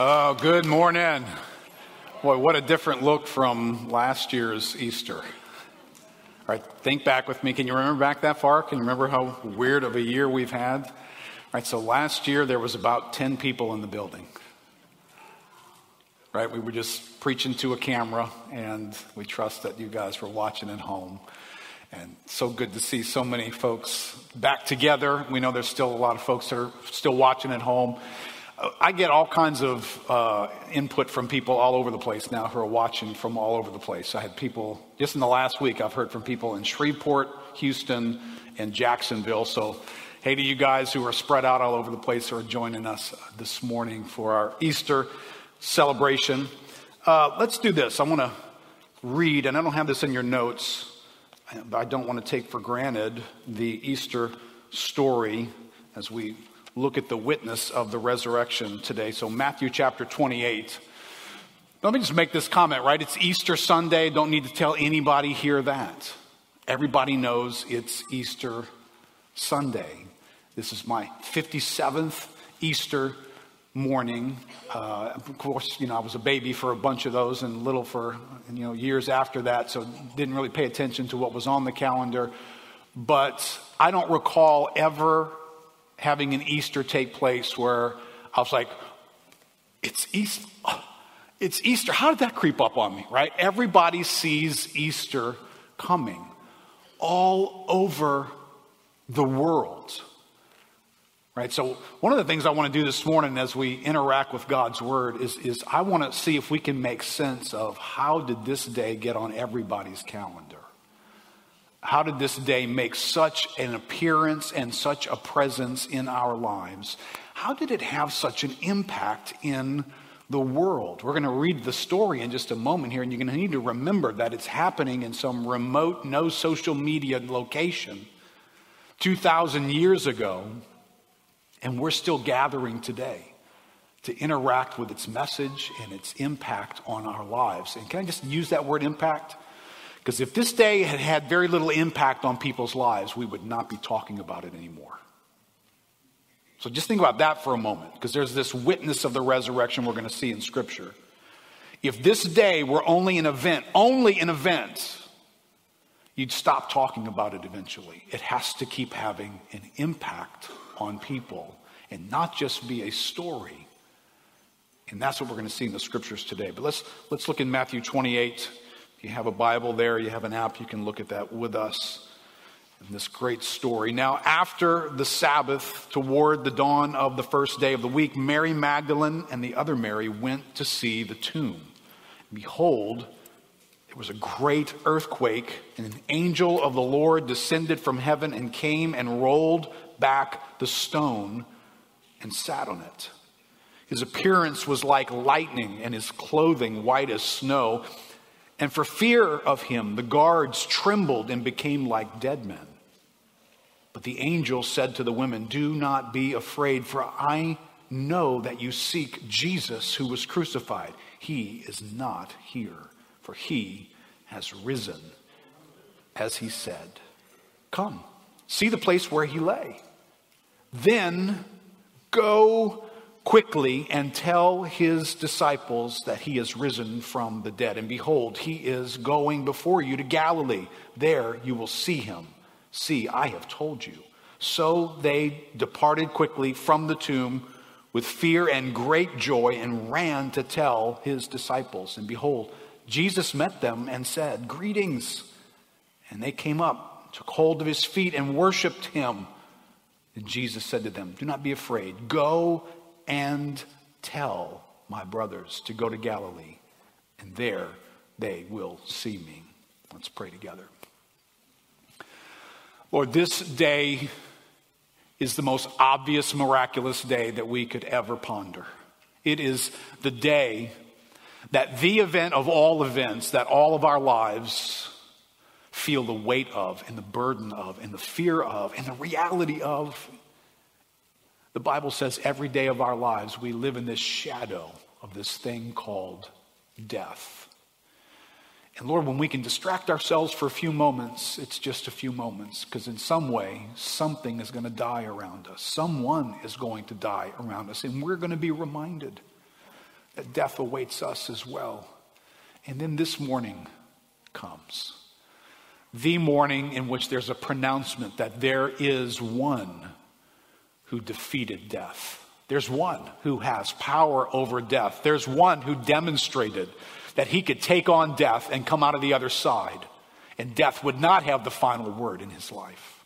Oh, good morning. Boy, what a different look from last year's Easter. All right, think back with me. Can you remember back that far? Can you remember how weird of a year we've had? All right, so last year there was about 10 people in the building. Right, we were just preaching to a camera, and we trust that you guys were watching at home. And so good to see so many folks back together. We know there's still a lot of folks that are still watching at home. I get all kinds of uh, input from people all over the place now who are watching from all over the place. I had people, just in the last week, I've heard from people in Shreveport, Houston, and Jacksonville. So, hey to you guys who are spread out all over the place who are joining us this morning for our Easter celebration. Uh, let's do this. I want to read, and I don't have this in your notes, but I don't want to take for granted the Easter story as we look at the witness of the resurrection today. So, Matthew chapter 28. Let me just make this comment, right? It's Easter Sunday. Don't need to tell anybody here that. Everybody knows it's Easter Sunday. This is my 57th Easter morning. Uh, of course, you know, I was a baby for a bunch of those and little for, you know, years after that, so didn't really pay attention to what was on the calendar. But I don't recall ever having an Easter take place where I was like, it's Easter. It's Easter. How did that creep up on me, right? Everybody sees Easter coming all over the world. Right? So, one of the things I want to do this morning as we interact with God's Word is, is I want to see if we can make sense of how did this day get on everybody's calendar? How did this day make such an appearance and such a presence in our lives? How did it have such an impact in the world? We're going to read the story in just a moment here, and you're going to need to remember that it's happening in some remote, no social media location 2,000 years ago, and we're still gathering today to interact with its message and its impact on our lives. And can I just use that word impact? Because if this day had had very little impact on people's lives, we would not be talking about it anymore. So just think about that for a moment, because there's this witness of the resurrection we're going to see in Scripture. If this day were only an event, only an event, you'd stop talking about it eventually. It has to keep having an impact on people and not just be a story. And that's what we're going to see in the scriptures today. But let's, let's look in Matthew 28 you have a Bible there, you have an app, you can look at that with us in this great story. Now, after the Sabbath, toward the dawn of the first day of the week, Mary Magdalene and the other Mary went to see the tomb. Behold, it was a great earthquake, and an angel of the Lord descended from heaven and came and rolled back the stone and sat on it. His appearance was like lightning, and his clothing white as snow. And for fear of him, the guards trembled and became like dead men. But the angel said to the women, Do not be afraid, for I know that you seek Jesus who was crucified. He is not here, for he has risen, as he said. Come, see the place where he lay. Then go quickly and tell his disciples that he has risen from the dead. And behold, he is going before you to Galilee. There you will see him. See, I have told you. So they departed quickly from the tomb with fear and great joy and ran to tell his disciples. And behold, Jesus met them and said, Greetings. And they came up, took hold of his feet, and worshiped him. And Jesus said to them, Do not be afraid. Go and tell my brothers to go to Galilee, and there they will see me. Let's pray together. Lord, this day is the most obvious, miraculous day that we could ever ponder. It is the day that the event of all events that all of our lives feel the weight of, and the burden of, and the fear of, and the reality of the Bible says every day of our lives we live in this shadow of this thing called death. And Lord, when we can distract ourselves for a few moments, it's just a few moments, because in some way, something is going to die around us. Someone is going to die around us, and we're going to be reminded that death awaits us as well. And then this morning comes. The morning in which there's a pronouncement that there is one who defeated death. There's one who has power over death. There's one who demonstrated that he could take on death and come out of the other side, and death would not have the final word in his life.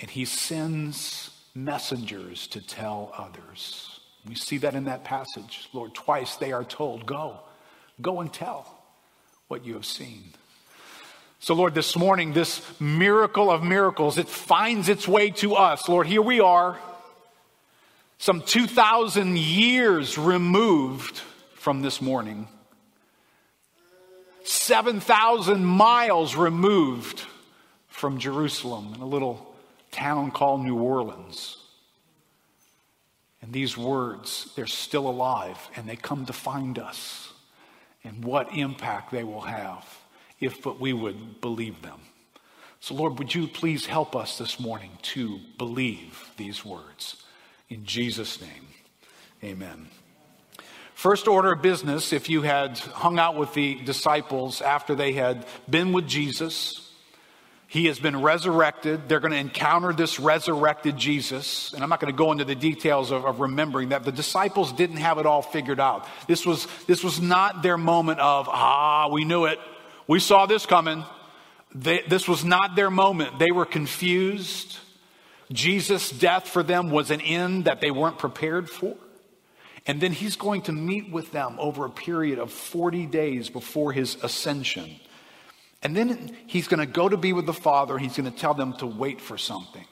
And he sends messengers to tell others. We see that in that passage. Lord, twice they are told, Go, go and tell what you have seen. So, Lord, this morning, this miracle of miracles, it finds its way to us. Lord, here we are, some 2,000 years removed from this morning, 7,000 miles removed from Jerusalem in a little town called New Orleans. And these words, they're still alive and they come to find us and what impact they will have if but we would believe them. So, Lord, would you please help us this morning to believe these words? In Jesus' name, amen. First order of business, if you had hung out with the disciples after they had been with Jesus, he has been resurrected. They're going to encounter this resurrected Jesus. And I'm not going to go into the details of, of, remembering that. The disciples didn't have it all figured out. This was, this was not their moment of, ah, we knew it. We saw this coming. They, this was not their moment. They were confused. Jesus' death for them was an end that they weren't prepared for. And then he's going to meet with them over a period of 40 days before his ascension. And then he's going to go to be with the Father. He's going to tell them to wait for something.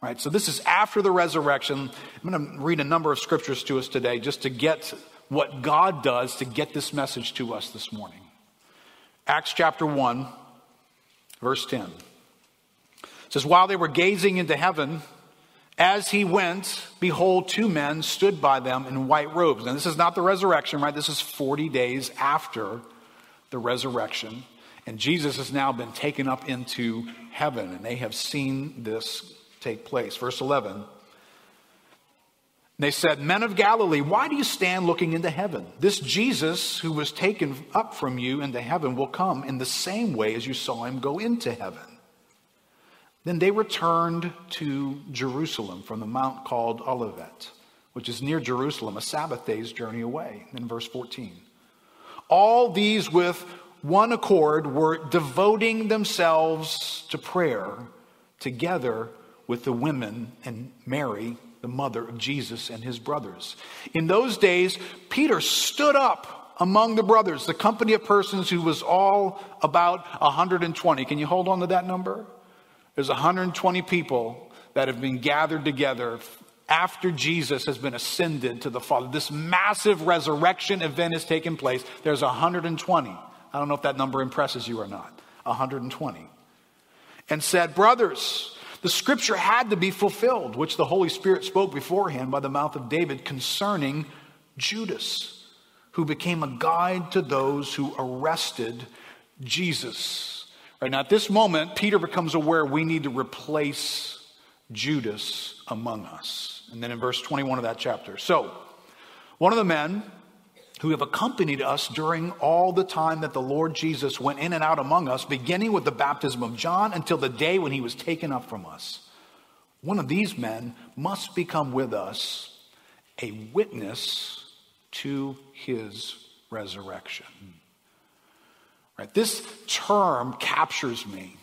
Right? So this is after the resurrection. I'm going to read a number of scriptures to us today just to get what God does to get this message to us this morning. Acts chapter 1, verse 10. It says, While they were gazing into heaven, as he went, behold, two men stood by them in white robes. Now, this is not the resurrection, right? This is 40 days after the resurrection. And Jesus has now been taken up into heaven, and they have seen this take place. Verse 11. They said, Men of Galilee, why do you stand looking into heaven? This Jesus who was taken up from you into heaven will come in the same way as you saw him go into heaven. Then they returned to Jerusalem from the mount called Olivet, which is near Jerusalem, a Sabbath day's journey away. In verse 14. All these with one accord were devoting themselves to prayer together with the women and Mary, the mother of Jesus, and his brothers. In those days, Peter stood up among the brothers, the company of persons who was all about 120. Can you hold on to that number? There's 120 people that have been gathered together after Jesus has been ascended to the Father. This massive resurrection event has taken place. There's 120. I don't know if that number impresses you or not. 120. And said, Brothers, the scripture had to be fulfilled, which the Holy Spirit spoke beforehand by the mouth of David concerning Judas, who became a guide to those who arrested Jesus. Right now, at this moment, Peter becomes aware we need to replace Judas among us. And then in verse 21 of that chapter. So, one of the men who have accompanied us during all the time that the Lord Jesus went in and out among us, beginning with the baptism of John until the day when he was taken up from us. One of these men must become with us a witness to his resurrection. Right? This term captures me,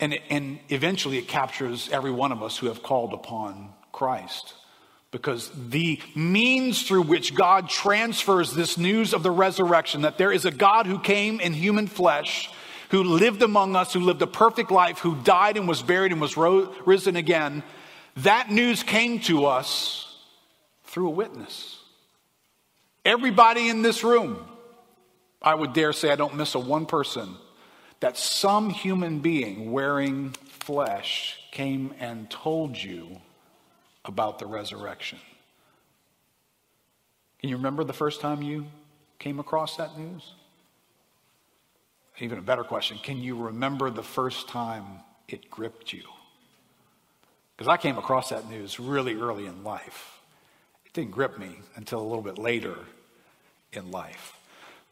and, and eventually it captures every one of us who have called upon Christ because the means through which God transfers this news of the resurrection, that there is a God who came in human flesh, who lived among us, who lived a perfect life, who died and was buried and was ro- risen again, that news came to us through a witness. Everybody in this room, I would dare say I don't miss a one person, that some human being wearing flesh came and told you about the resurrection. Can you remember the first time you came across that news? Even a better question can you remember the first time it gripped you? Because I came across that news really early in life. It didn't grip me until a little bit later in life.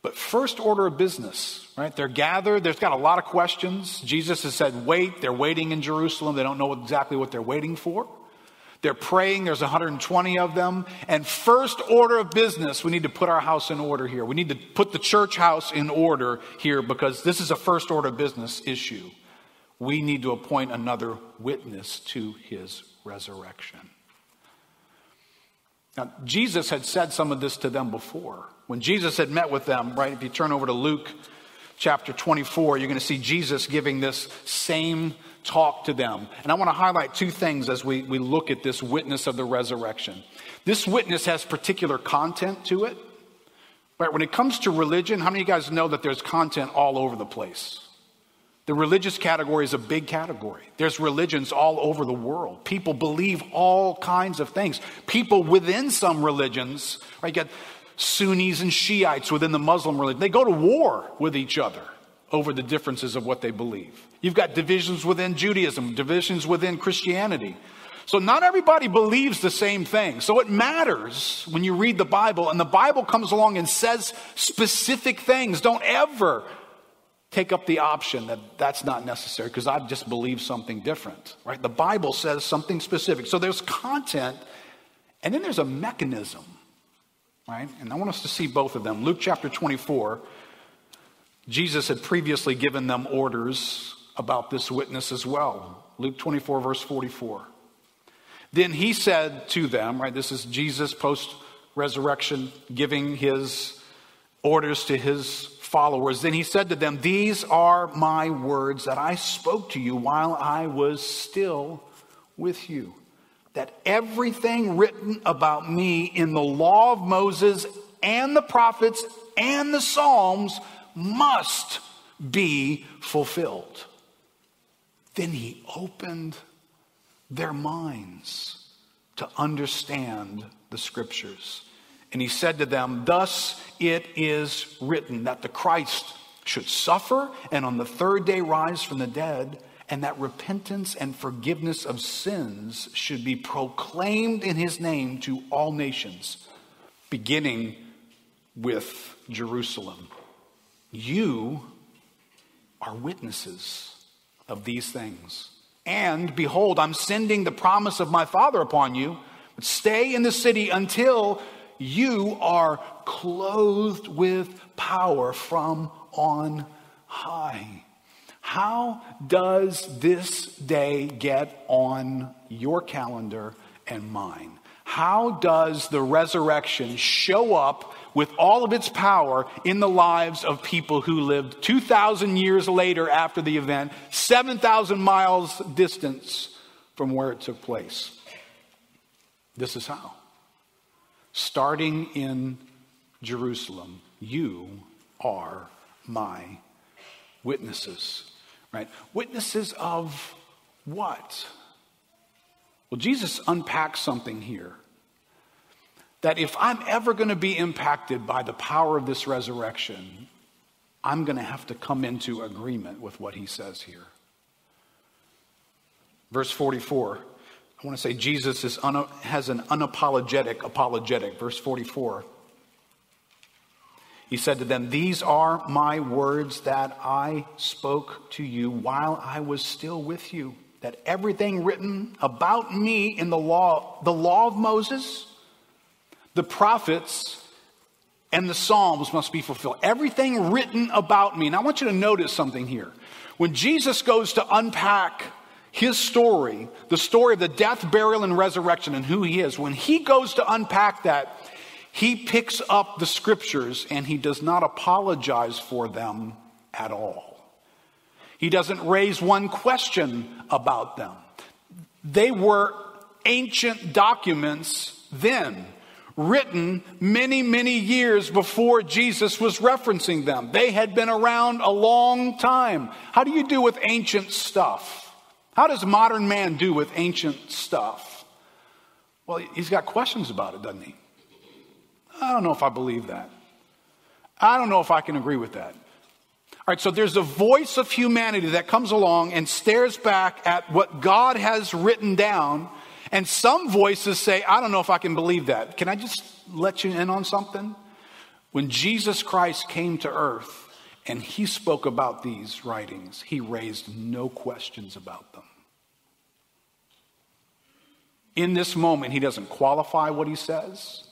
But first order of business, right? They're gathered. There's got a lot of questions. Jesus has said, wait. They're waiting in Jerusalem. They don't know exactly what they're waiting for. They're praying. There's 120 of them. And first order of business, we need to put our house in order here. We need to put the church house in order here because this is a first order of business issue. We need to appoint another witness to his resurrection. Now, Jesus had said some of this to them before. When Jesus had met with them, right, if you turn over to Luke chapter 24, you're going to see Jesus giving this same talk to them. And I want to highlight two things as we, we look at this witness of the resurrection. This witness has particular content to it. Right, when it comes to religion, how many of you guys know that there's content all over the place? The religious category is a big category. There's religions all over the world. People believe all kinds of things. People within some religions, right, get Sunnis and Shiites within the Muslim religion. They go to war with each other over the differences of what they believe. You've got divisions within Judaism, divisions within Christianity. So not everybody believes the same thing. So it matters when you read the Bible and the Bible comes along and says specific things. Don't ever take up the option that that's not necessary because I just believe something different, right? The Bible says something specific. So there's content and then there's a mechanism, right? And I want us to see both of them. Luke chapter 24, Jesus had previously given them orders about this witness as well. Luke 24, verse 44. Then he said to them, right, this is Jesus post resurrection giving his orders to his followers. Then he said to them, These are my words that I spoke to you while I was still with you. That everything written about me in the law of Moses and the prophets and the Psalms must be fulfilled. Then he opened their minds to understand the scriptures. And he said to them, Thus it is written that the Christ should suffer and on the third day rise from the dead, and that repentance and forgiveness of sins should be proclaimed in his name to all nations, beginning with Jerusalem. You are witnesses of these things. And behold, I'm sending the promise of my Father upon you. But stay in the city until you are clothed with power from on high. How does this day get on your calendar and mine? How does the resurrection show up with all of its power in the lives of people who lived 2,000 years later after the event, 7,000 miles distance from where it took place? This is how starting in Jerusalem, you are my witnesses. Right? Witnesses of what? Well, Jesus unpacks something here. That if I'm ever going to be impacted by the power of this resurrection, I'm going to have to come into agreement with what he says here. Verse 44 I want to say Jesus is un, has an unapologetic apologetic. Verse 44. He said to them, These are my words that I spoke to you while I was still with you. That everything written about me in the law, the law of Moses, the prophets, and the Psalms must be fulfilled. Everything written about me. And I want you to notice something here. When Jesus goes to unpack his story, the story of the death, burial, and resurrection, and who he is, when he goes to unpack that, he picks up the scriptures and he does not apologize for them at all. He doesn't raise one question about them. They were ancient documents then, written many, many years before Jesus was referencing them. They had been around a long time. How do you do with ancient stuff? How does modern man do with ancient stuff? Well, he's got questions about it, doesn't he? I don't know if I believe that. I don't know if I can agree with that. All right, so there's a voice of humanity that comes along and stares back at what God has written down, and some voices say, I don't know if I can believe that. Can I just let you in on something? When Jesus Christ came to earth and he spoke about these writings, he raised no questions about them. In this moment, he doesn't qualify what he says.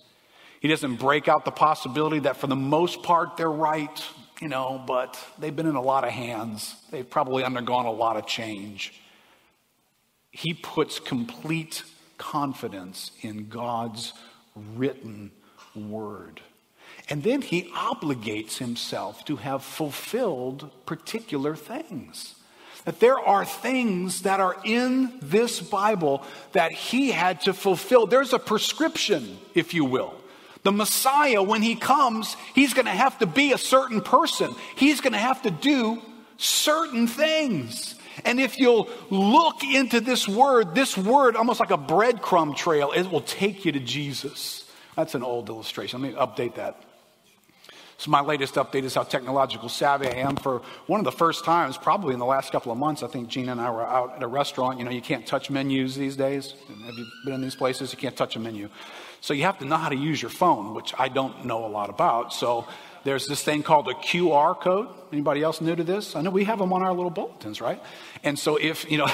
He doesn't break out the possibility that for the most part they're right, you know, but they've been in a lot of hands. They've probably undergone a lot of change. He puts complete confidence in God's written word. And then he obligates himself to have fulfilled particular things. That there are things that are in this Bible that he had to fulfill. There's a prescription, if you will. The Messiah, when he comes, he's going to have to be a certain person. He's going to have to do certain things. And if you'll look into this word, this word, almost like a breadcrumb trail, it will take you to Jesus. That's an old illustration. Let me update that. So, my latest update is how technological savvy I am. For one of the first times, probably in the last couple of months, I think Gina and I were out at a restaurant. You know, you can't touch menus these days. Have you been in these places? You can't touch a menu. So, you have to know how to use your phone, which I don't know a lot about. So, there's this thing called a QR code. Anybody else new to this? I know we have them on our little bulletins, right? And so, if, you know,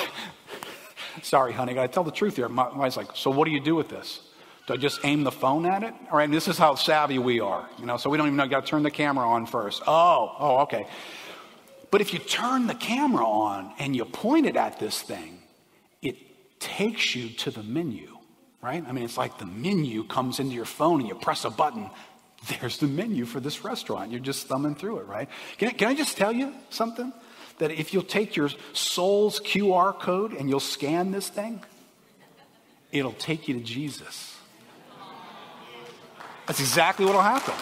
sorry, honey, I got to tell the truth here. My wife's like, so what do you do with this? Do I just aim the phone at it? All right, this is how savvy we are, you know, so we don't even know, got to turn the camera on first. Oh, oh, okay. But if you turn the camera on and you point it at this thing, it takes you to the menu, right? I mean, it's like the menu comes into your phone and you press a button. There's the menu for this restaurant. You're just thumbing through it, right? Can I, can I just tell you something? That if you'll take your soul's QR code and you'll scan this thing, it'll take you to Jesus. That's exactly what will happen.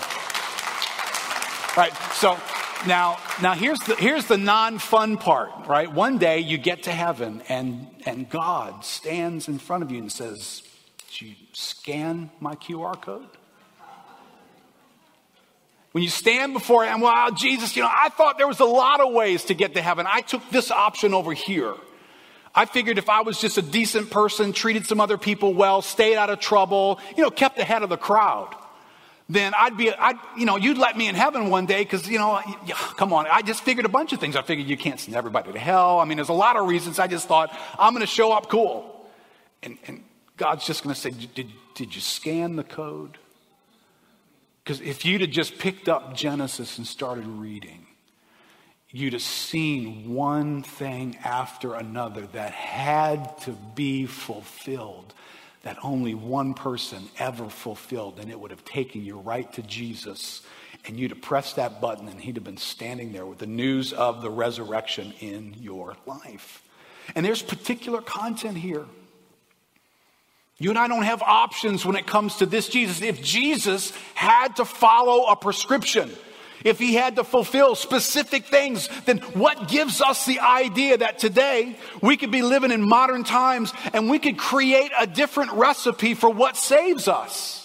Right. So now, now here's the, here's the non-fun part, right? One day you get to heaven and, and God stands in front of you and says, did you scan my QR code? When you stand before him, wow, Jesus, you know, I thought there was a lot of ways to get to heaven. I took this option over here. I figured if I was just a decent person, treated some other people well, stayed out of trouble, you know, kept ahead of the crowd then I'd be, I'd, you know, you'd let me in heaven one day because, you know, come on. I just figured a bunch of things. I figured you can't send everybody to hell. I mean, there's a lot of reasons. I just thought, I'm going to show up cool. And, and God's just going to say, did, did you scan the code? Because if you'd have just picked up Genesis and started reading, you'd have seen one thing after another that had to be fulfilled that only one person ever fulfilled, and it would have taken you right to Jesus. And you'd have pressed that button, and he'd have been standing there with the news of the resurrection in your life. And there's particular content here. You and I don't have options when it comes to this Jesus. If Jesus had to follow a prescription, if he had to fulfill specific things, then what gives us the idea that today we could be living in modern times and we could create a different recipe for what saves us?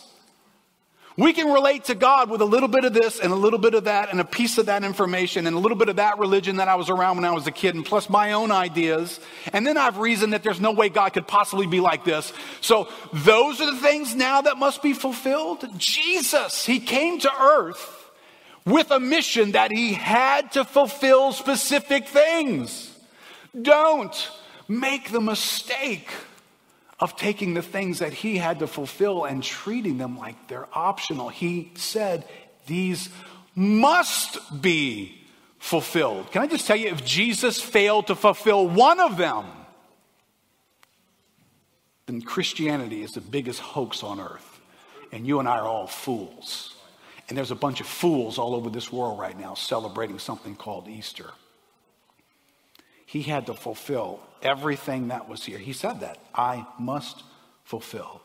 We can relate to God with a little bit of this and a little bit of that and a piece of that information and a little bit of that religion that I was around when I was a kid and plus my own ideas. And then I've reasoned that there's no way God could possibly be like this. So those are the things now that must be fulfilled. Jesus, He came to earth with a mission that he had to fulfill specific things. Don't make the mistake of taking the things that he had to fulfill and treating them like they're optional. He said, These must be fulfilled. Can I just tell you, if Jesus failed to fulfill one of them, then Christianity is the biggest hoax on earth. And you and I are all fools. And there's a bunch of fools all over this world right now celebrating something called Easter. He had to fulfill everything that was here. He said that. I must fulfill.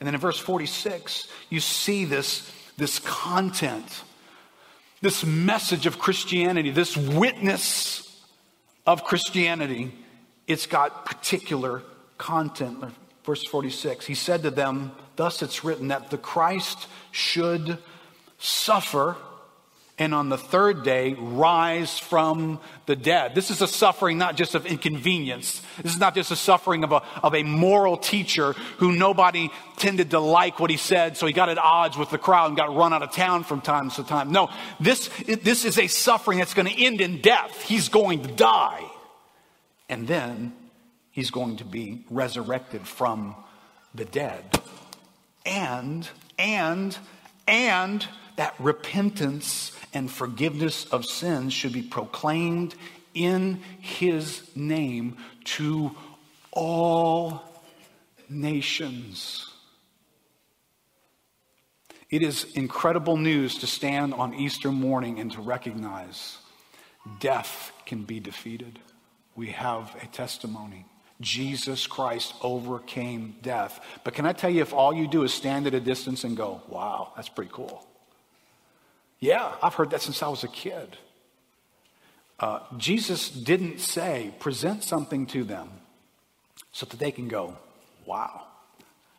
And then in verse 46, you see this, this content, this message of Christianity, this witness of Christianity. It's got particular content. Verse 46, he said to them, Thus it's written that the Christ should suffer and on the third day rise from the dead. This is a suffering not just of inconvenience. This is not just a suffering of a, of a moral teacher who nobody tended to like what he said, so he got at odds with the crowd and got run out of town from time to time. No, this, this is a suffering that's going to end in death. He's going to die. And then he's going to be resurrected from the dead. And, and, and that repentance and forgiveness of sins should be proclaimed in his name to all nations. It is incredible news to stand on Easter morning and to recognize death can be defeated. We have a testimony. Jesus Christ overcame death. But can I tell you, if all you do is stand at a distance and go, wow, that's pretty cool. Yeah, I've heard that since I was a kid. Uh, Jesus didn't say, present something to them so that they can go, wow,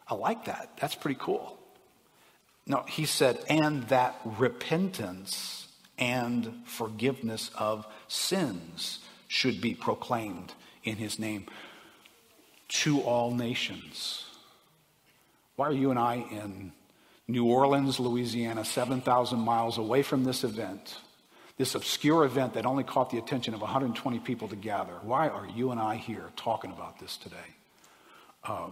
I like that. That's pretty cool. No, he said, and that repentance and forgiveness of sins should be proclaimed in his name to all nations. Why are you and I in New Orleans, Louisiana, 7,000 miles away from this event, this obscure event that only caught the attention of 120 people to gather? Why are you and I here talking about this today? Uh,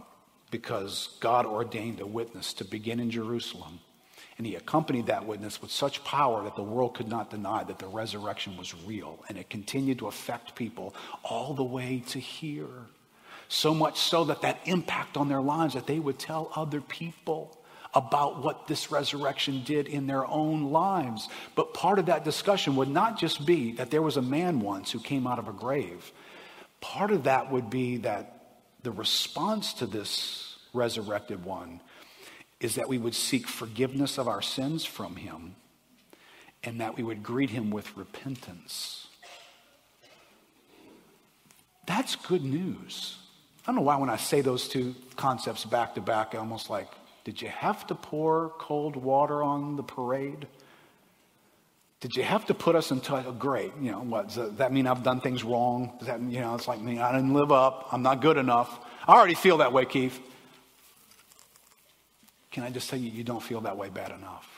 because God ordained a witness to begin in Jerusalem. And he accompanied that witness with such power that the world could not deny that the resurrection was real. And it continued to affect people all the way to here. So much so that that impact on their lives that they would tell other people about what this resurrection did in their own lives. But part of that discussion would not just be that there was a man once who came out of a grave. Part of that would be that the response to this resurrected one is that we would seek forgiveness of our sins from him and that we would greet him with repentance. That's good news. I don't know why when I say those two concepts back to back, I almost like, did you have to pour cold water on the parade? Did you have to put us into a oh, great, you know, what, does that mean I've done things wrong? Does that, you know, it's like me, I didn't live up, I'm not good enough. I already feel that way, Keith. Can I just tell you, you don't feel that way bad enough?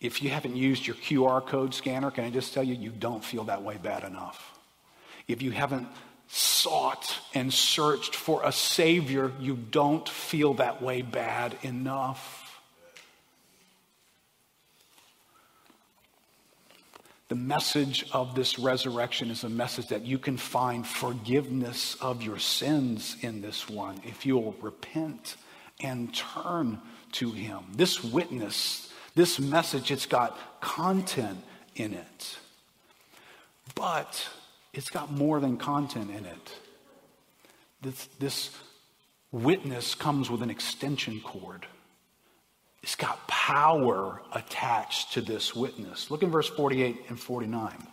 If you haven't used your QR code scanner, can I just tell you, you don't feel that way bad enough? If you haven't sought and searched for a Savior, you don't feel that way bad enough. The message of this resurrection is a message that you can find forgiveness of your sins in this one if you will repent and turn to Him. This witness, this message, it's got content in it. But it's got more than content in it. This, this witness comes with an extension cord. It's got power attached to this witness. Look in verse 48 and 49.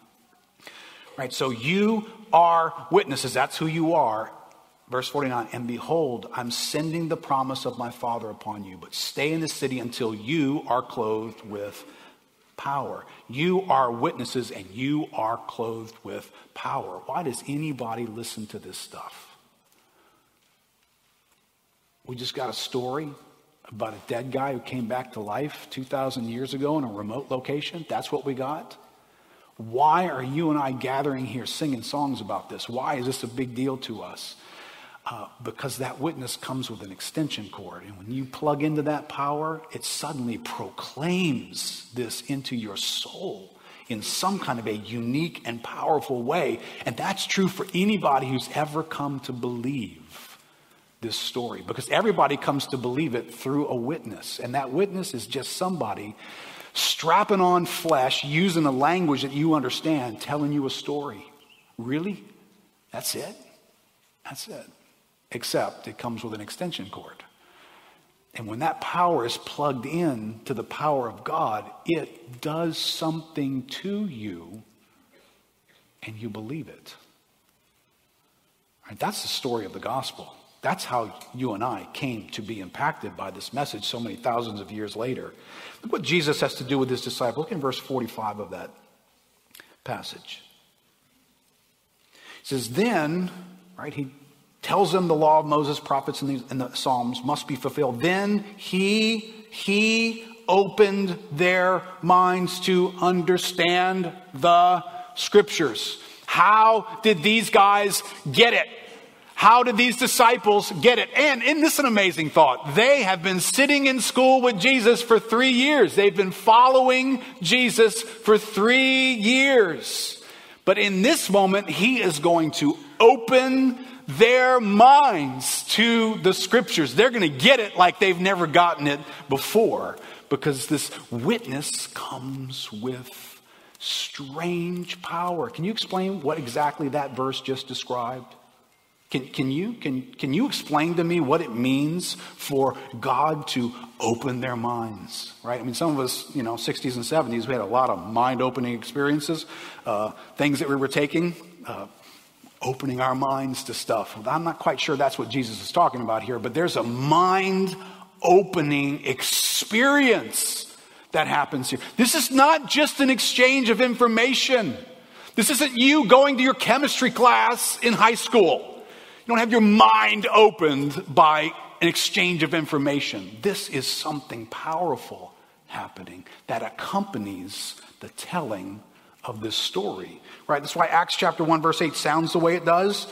Right, so you are witnesses. That's who you are. Verse 49 And behold, I'm sending the promise of my Father upon you, but stay in the city until you are clothed with power. You are witnesses and you are clothed with power. Why does anybody listen to this stuff? We just got a story about a dead guy who came back to life 2,000 years ago in a remote location. That's what we got. Why are you and I gathering here singing songs about this? Why is this a big deal to us? Uh, because that witness comes with an extension cord. And when you plug into that power, it suddenly proclaims this into your soul in some kind of a unique and powerful way. And that's true for anybody who's ever come to believe this story because everybody comes to believe it through a witness. And that witness is just somebody strapping on flesh, using a language that you understand, telling you a story. Really? That's it? That's it except it comes with an extension cord. And when that power is plugged in to the power of God, it does something to you and you believe it. Right, that's the story of the gospel. That's how you and I came to be impacted by this message so many thousands of years later. Look what Jesus has to do with his disciple. Look in verse 45 of that passage. He says, Then, right, he tells them the law of Moses, prophets, and the, and the Psalms must be fulfilled. Then he, he opened their minds to understand the scriptures. How did these guys get it? How did these disciples get it? And isn't this an amazing thought? They have been sitting in school with Jesus for three years. They've been following Jesus for three years. But in this moment, he is going to open their minds to the scriptures. They're going to get it like they've never gotten it before because this witness comes with strange power. Can you explain what exactly that verse just described? Can, can, you, can, can you explain to me what it means for God to open their minds? Right? I mean, some of us, you know, 60s and 70s, we had a lot of mind opening experiences, uh, things that we were taking, uh, opening our minds to stuff. I'm not quite sure that's what Jesus is talking about here, but there's a mind opening experience that happens here. This is not just an exchange of information. This isn't you going to your chemistry class in high school. You don't have your mind opened by an exchange of information. This is something powerful happening that accompanies the telling of this story, right? That's why Acts chapter 1, verse 8 sounds the way it does.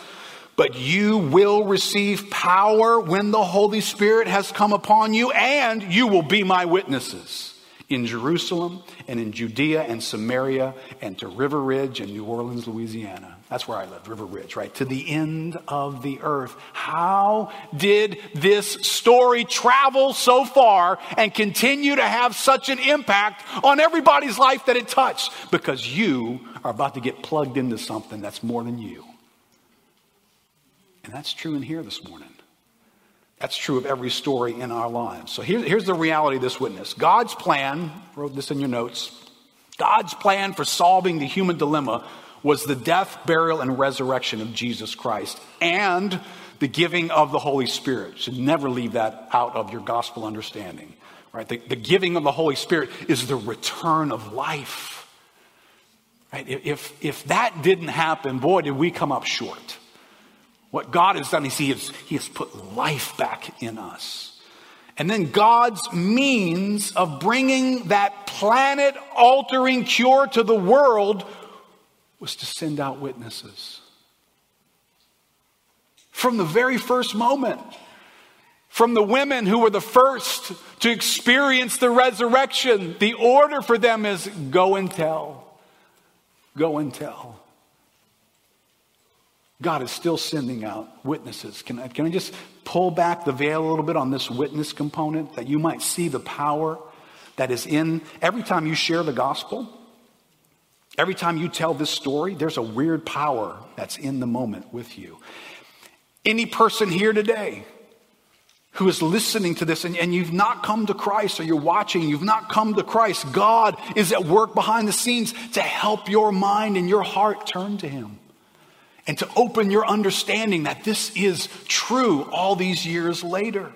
But you will receive power when the Holy Spirit has come upon you, and you will be my witnesses in Jerusalem and in Judea and Samaria and to River Ridge and New Orleans, Louisiana. That's where I live, River Ridge, right? To the end of the earth. How did this story travel so far and continue to have such an impact on everybody's life that it touched? Because you are about to get plugged into something that's more than you. And that's true in here this morning. That's true of every story in our lives. So here, here's the reality of this witness God's plan, wrote this in your notes, God's plan for solving the human dilemma was the death, burial, and resurrection of Jesus Christ and the giving of the Holy Spirit. You should never leave that out of your gospel understanding. Right? The, the giving of the Holy Spirit is the return of life. Right? If, if that didn't happen, boy, did we come up short. What God has done is he has, he has put life back in us. And then God's means of bringing that planet altering cure to the world was to send out witnesses. From the very first moment, from the women who were the first to experience the resurrection, the order for them is go and tell. Go and tell. God is still sending out witnesses. Can I, can I just pull back the veil a little bit on this witness component that you might see the power that is in every time you share the gospel? Every time you tell this story, there's a weird power that's in the moment with you. Any person here today who is listening to this and, and, you've not come to Christ or you're watching, you've not come to Christ, God is at work behind the scenes to help your mind and your heart turn to Him and to open your understanding that this is true all these years later. All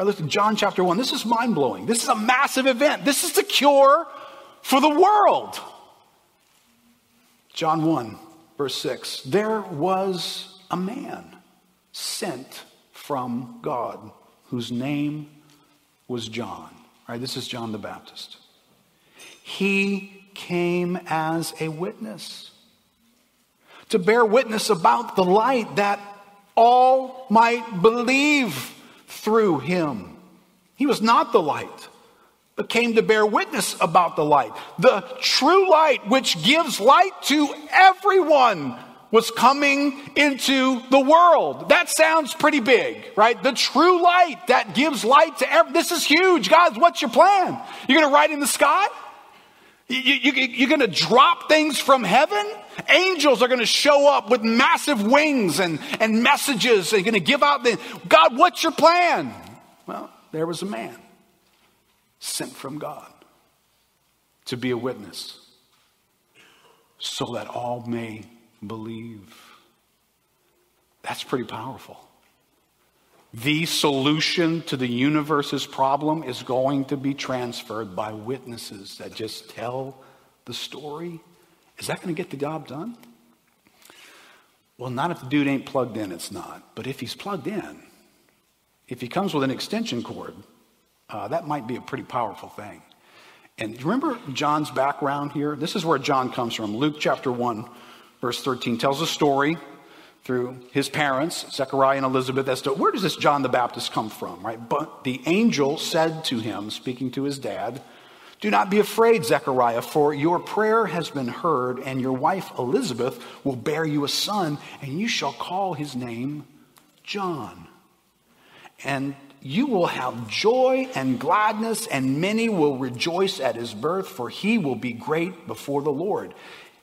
right, listen, John chapter 1, this is mind blowing. This is a massive event. This is the cure for the world. John 1, verse 6 There was a man sent from God whose name was John. All right, this is John the Baptist. He came as a witness to bear witness about the light that all might believe through him. He was not the light, but came to bear witness about the light. The true light, which gives light to everyone, was coming into the world. That sounds pretty big, right? The true light that gives light to every. This is huge, guys. What's your plan? You're going to ride in the sky? You, you, you're going to drop things from heaven? Angels are going to show up with massive wings and, and messages. They're going to give out the, God, what's your plan? Well, there was a man sent from God to be a witness so that all may believe. That's pretty powerful. the solution to the universe's problem is going to be transferred by witnesses that just tell the story. Is that going to get the job done? Well, not if the dude ain't plugged in, it's not. But if he's plugged in, if he comes with an extension cord, uh, that might be a pretty powerful thing. And remember John's background here? This is where John comes from. Luke chapter 1, verse 13 tells a story through his parents, Zechariah and Elizabeth, as to where does this John the Baptist come from, right? But the angel said to him, speaking to his dad, Do not be afraid, Zechariah, for your prayer has been heard, and your wife Elizabeth will bear you a son, and you shall call his name John. And you will have joy and gladness, and many will rejoice at his birth, for he will be great before the Lord.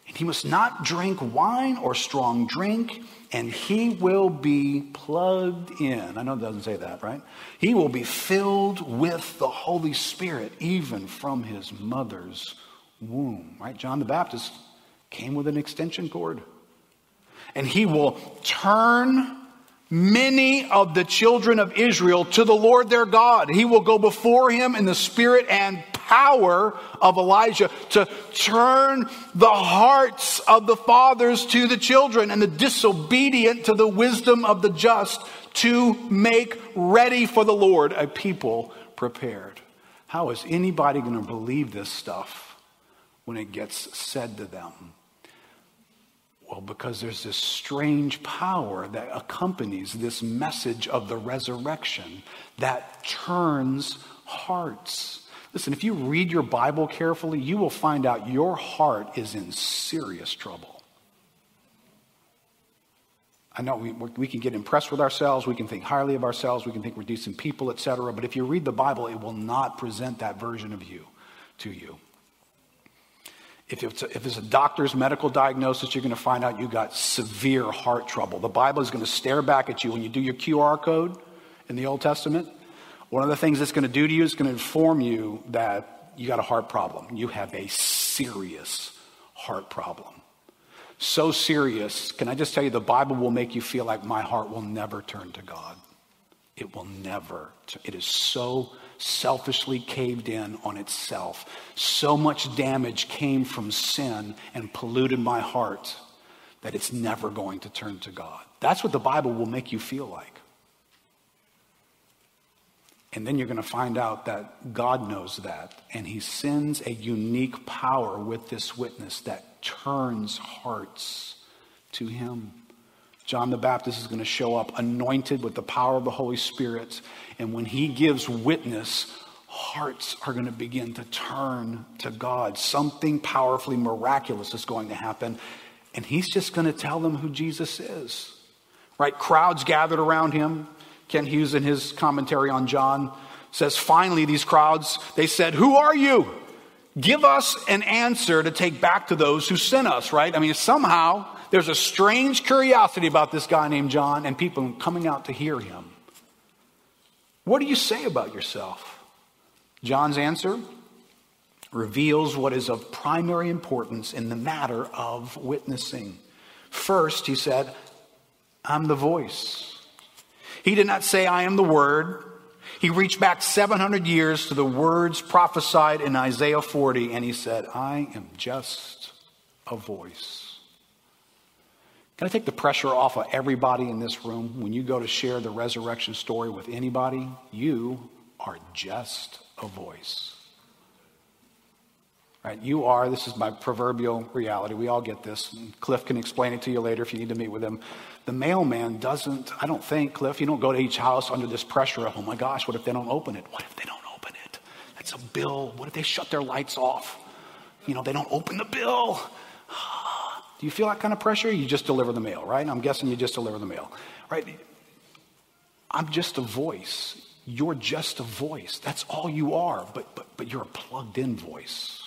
And he must not drink wine or strong drink, and he will be plugged in. I know it doesn't say that, right? He will be filled with the Holy Spirit, even from his mother's womb, right? John the Baptist came with an extension cord. And he will turn many of the children of Israel to the Lord their God. He will go before him in the spirit and power of Elijah to turn the hearts of the fathers to the children and the disobedient to the wisdom of the just to make ready for the Lord a people prepared. How is anybody going to believe this stuff when it gets said to them? Well, because there's this strange power that accompanies this message of the resurrection that turns hearts. Listen, if you read your Bible carefully, you will find out your heart is in serious trouble. I know we, we can get impressed with ourselves, we can think highly of ourselves, we can think we're decent people, etc. But if you read the Bible, it will not present that version of you to you. If it's, a, if it's a doctor's medical diagnosis, you're going to find out you got severe heart trouble. The Bible is going to stare back at you when you do your QR code in the Old Testament. One of the things it's going to do to you is going to inform you that you got a heart problem. You have a serious heart problem. So serious, can I just tell you, the Bible will make you feel like my heart will never turn to God. It will never. It is so selfishly caved in on itself. So much damage came from sin and polluted my heart that it's never going to turn to God. That's what the Bible will make you feel like. And then you're going to find out that God knows that. And He sends a unique power with this witness that turns hearts to Him. John the Baptist is going to show up anointed with the power of the Holy Spirit. And when he gives witness, hearts are going to begin to turn to God. Something powerfully miraculous is going to happen. And he's just going to tell them who Jesus is. Right? Crowds gathered around him. Kent Hughes, in his commentary on John, says, finally, these crowds, they said, Who are you? Give us an answer to take back to those who sent us, right? I mean, somehow there's a strange curiosity about this guy named John and people coming out to hear him. What do you say about yourself? John's answer reveals what is of primary importance in the matter of witnessing. First, he said, I'm the voice. He did not say, I am the word. He reached back 700 years to the words prophesied in Isaiah 40, and he said, I am just a voice. Can I take the pressure off of everybody in this room? When you go to share the resurrection story with anybody, you are just a voice. Right? You are, this is my proverbial reality. We all get this. Cliff can explain it to you later if you need to meet with him. The mailman doesn't, I don't think, Cliff, you don't go to each house under this pressure of, oh my gosh, what if they don't open it? What if they don't open it? That's a bill. What if they shut their lights off? You know, they don't open the bill. You feel that kind of pressure? You just deliver the mail, right? I'm guessing you just deliver the mail, right? I'm just a voice. You're just a voice. That's all you are, but, but, but you're a plugged in voice.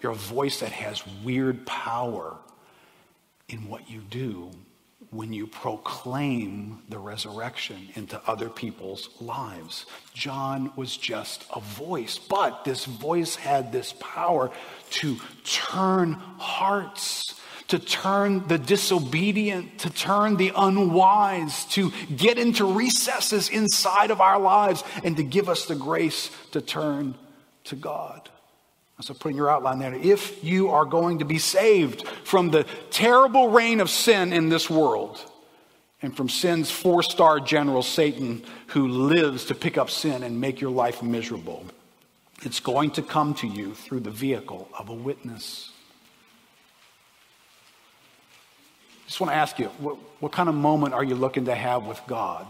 You're a voice that has weird power in what you do when you proclaim the resurrection into other people's lives. John was just a voice, but this voice had this power to turn hearts to turn the disobedient, to turn the unwise, to get into recesses inside of our lives, and to give us the grace to turn to God. So put in your outline there. If you are going to be saved from the terrible reign of sin in this world, and from sin's four star general, Satan, who lives to pick up sin and make your life miserable, it's going to come to you through the vehicle of a witness. I just want to ask you what, what kind of moment are you looking to have with God?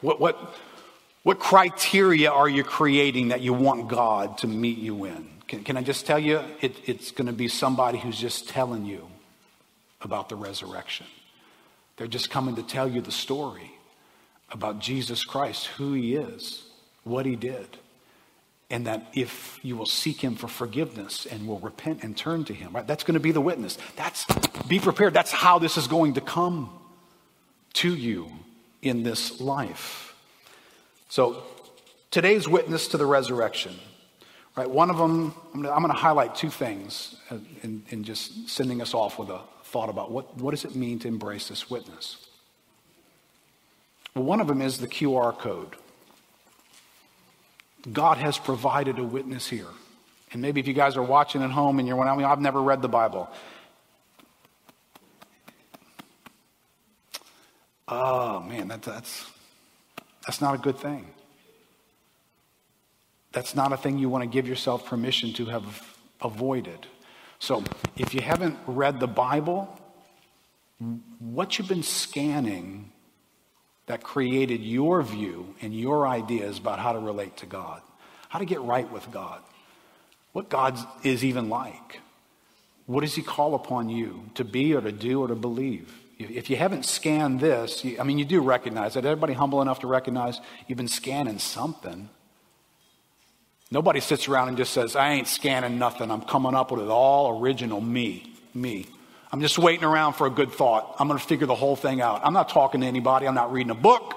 What, what, what criteria are you creating that you want God to meet you in? Can, can I just tell you, it, it's going to be somebody who's just telling you about the resurrection. They're just coming to tell you the story about Jesus Christ, who he is, what he did, and that if you will seek him for forgiveness and will repent and turn to him, right? That's going to be the witness. That's be prepared. That's how this is going to come to you in this life. So, today's witness to the resurrection, right? One of them, I'm going to, highlight two things in, in just sending us off with a thought about what, what does it mean to embrace this witness. Well, one of them is the QR code. God has provided a witness here. And maybe if you guys are watching at home and you're wondering, I've never read the Bible. Oh, man, that, that's, that's not a good thing. That's not a thing you want to give yourself permission to have avoided. So if you haven't read the Bible, what you've been scanning that created your view and your ideas about how to relate to God, how to get right with God, what God is even like. What does He call upon you to be or to do or to believe? If you haven't scanned this, I mean, you do recognize it. Everybody humble enough to recognize you've been scanning something. Nobody sits around and just says, I ain't scanning nothing. I'm coming up with it all original me. Me. I'm just waiting around for a good thought. I'm going to figure the whole thing out. I'm not talking to anybody. I'm not reading a book.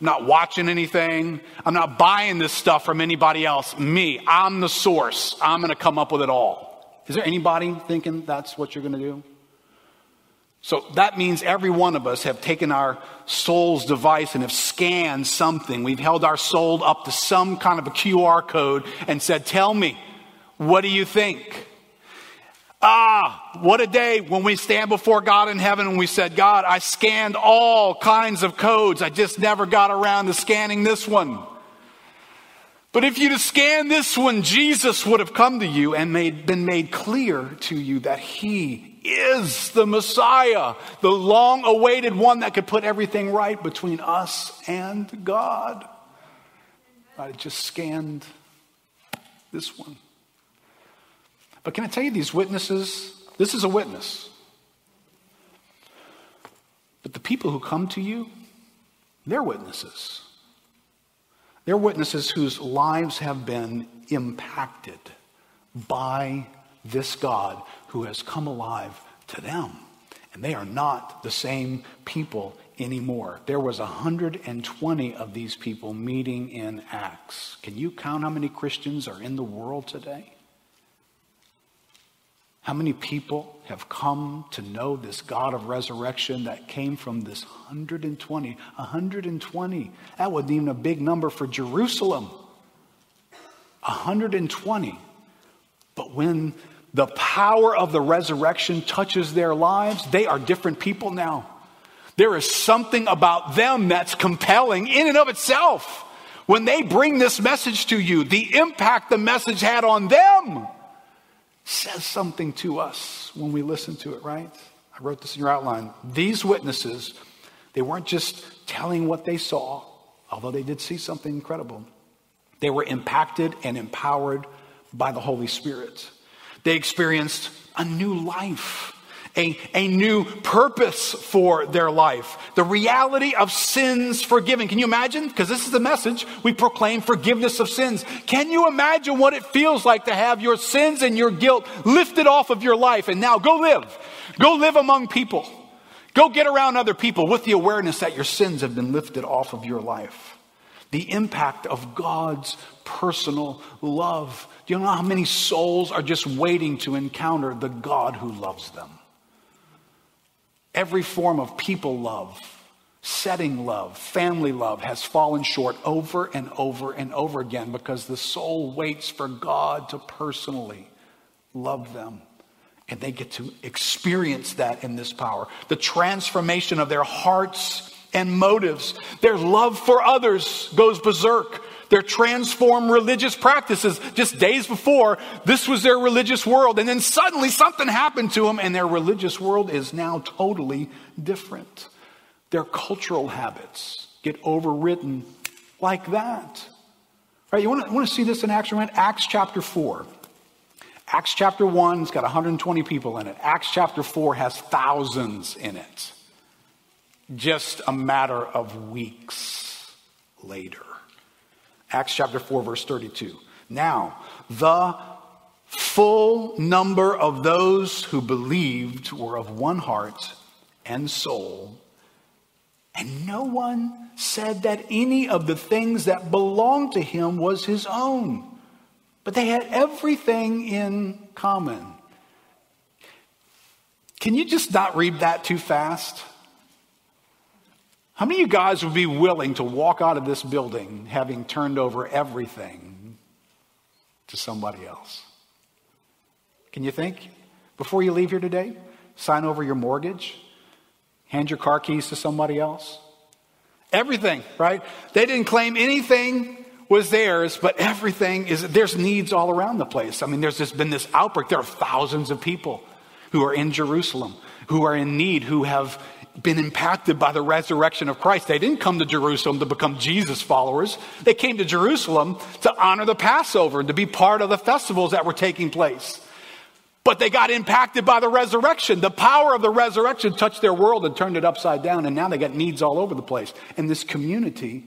I'm not watching anything. I'm not buying this stuff from anybody else. Me. I'm the source. I'm going to come up with it all. Is there anybody thinking that's what you're going to do? So that means every one of us have taken our soul's device and have scanned something. We've held our soul up to some kind of a QR code and said, Tell me, what do you think? Ah, what a day when we stand before God in heaven and we said, God, I scanned all kinds of codes. I just never got around to scanning this one. But if you'd have scanned this one, Jesus would have come to you and made, been made clear to you that He is the Messiah, the long awaited one that could put everything right between us and God. I just scanned this one. But can I tell you, these witnesses, this is a witness. But the people who come to you, they're witnesses. They're witnesses whose lives have been impacted by this God who has come alive to them. And they are not the same people anymore. There was 120 of these people meeting in Acts. Can you count how many Christians are in the world today? How many people have come to know this God of resurrection that came from this 120? 120. That wasn't even a big number for Jerusalem. 120. But when the power of the resurrection touches their lives, they are different people now. There is something about them that's compelling in and of itself. When they bring this message to you, the impact the message had on them says something to us when we listen to it, right? I wrote this in your outline. These witnesses, they weren't just telling what they saw, although they did see something incredible. They were impacted and empowered by the Holy Spirit. They experienced a new life a, a new purpose for their life. The reality of sins forgiven. Can you imagine? Because this is the message. We proclaim forgiveness of sins. Can you imagine what it feels like to have your sins and your guilt lifted off of your life and now go live? Go live among people. Go get around other people with the awareness that your sins have been lifted off of your life. The impact of God's personal love. Do you know how many souls are just waiting to encounter the God who loves them? Every form of people love, setting love, family love has fallen short over and over and over again because the soul waits for God to personally love them. And they get to experience that in this power. The transformation of their hearts and motives. Their love for others goes berserk. Their transformed religious practices. Just days before, this was their religious world. And then suddenly something happened to them, and their religious world is now totally different. Their cultural habits get overwritten like that. Right? You want to, want to see this in action? Right? Acts chapter 4. Acts chapter 1 has got 120 people in it. Acts chapter 4 has thousands in it. Just a matter of weeks later. Acts chapter 4, verse 32. Now, the full number of those who believed were of one heart and soul, and no one said that any of the things that belonged to him was his own but they had everything in common. Can you just not read that too fast? How many of you guys would be willing to walk out of this building having turned over everything to somebody else? Can you think? Before you leave here today, sign over your mortgage, hand your car keys to somebody else. Everything, right? They didn't claim anything was theirs, but everything is, there's needs all around the place. I mean, there's just been this outbreak. There are thousands of people who are in Jerusalem, who are in need, who have been impacted by the resurrection of Christ. They didn't come to Jerusalem to become Jesus followers. They came to Jerusalem to honor the Passover and to be part of the festivals that were taking place. But they got impacted by the resurrection. The power of the resurrection touched their world and turned it upside down, and now they got needs all over the place. And this community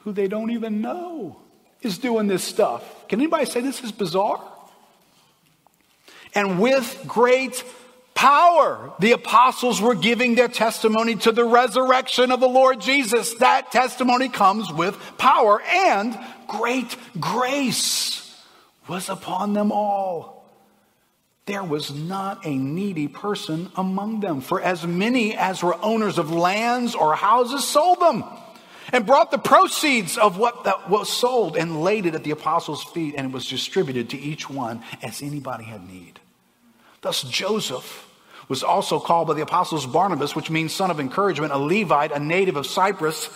who they don't even know is doing this stuff. Can anybody say this is bizarre? And with great power, the apostles were giving their testimony to the resurrection of the Lord Jesus. That testimony comes with power and great grace was upon them all. There was not a needy person among them, for as many as were owners of lands or houses sold them and brought the proceeds of what that was sold and laid it at the apostles' feet, and it was distributed to each one as anybody had need. Thus, Joseph was also called by the apostles Barnabas, which means son of encouragement, a Levite, a native of Cyprus,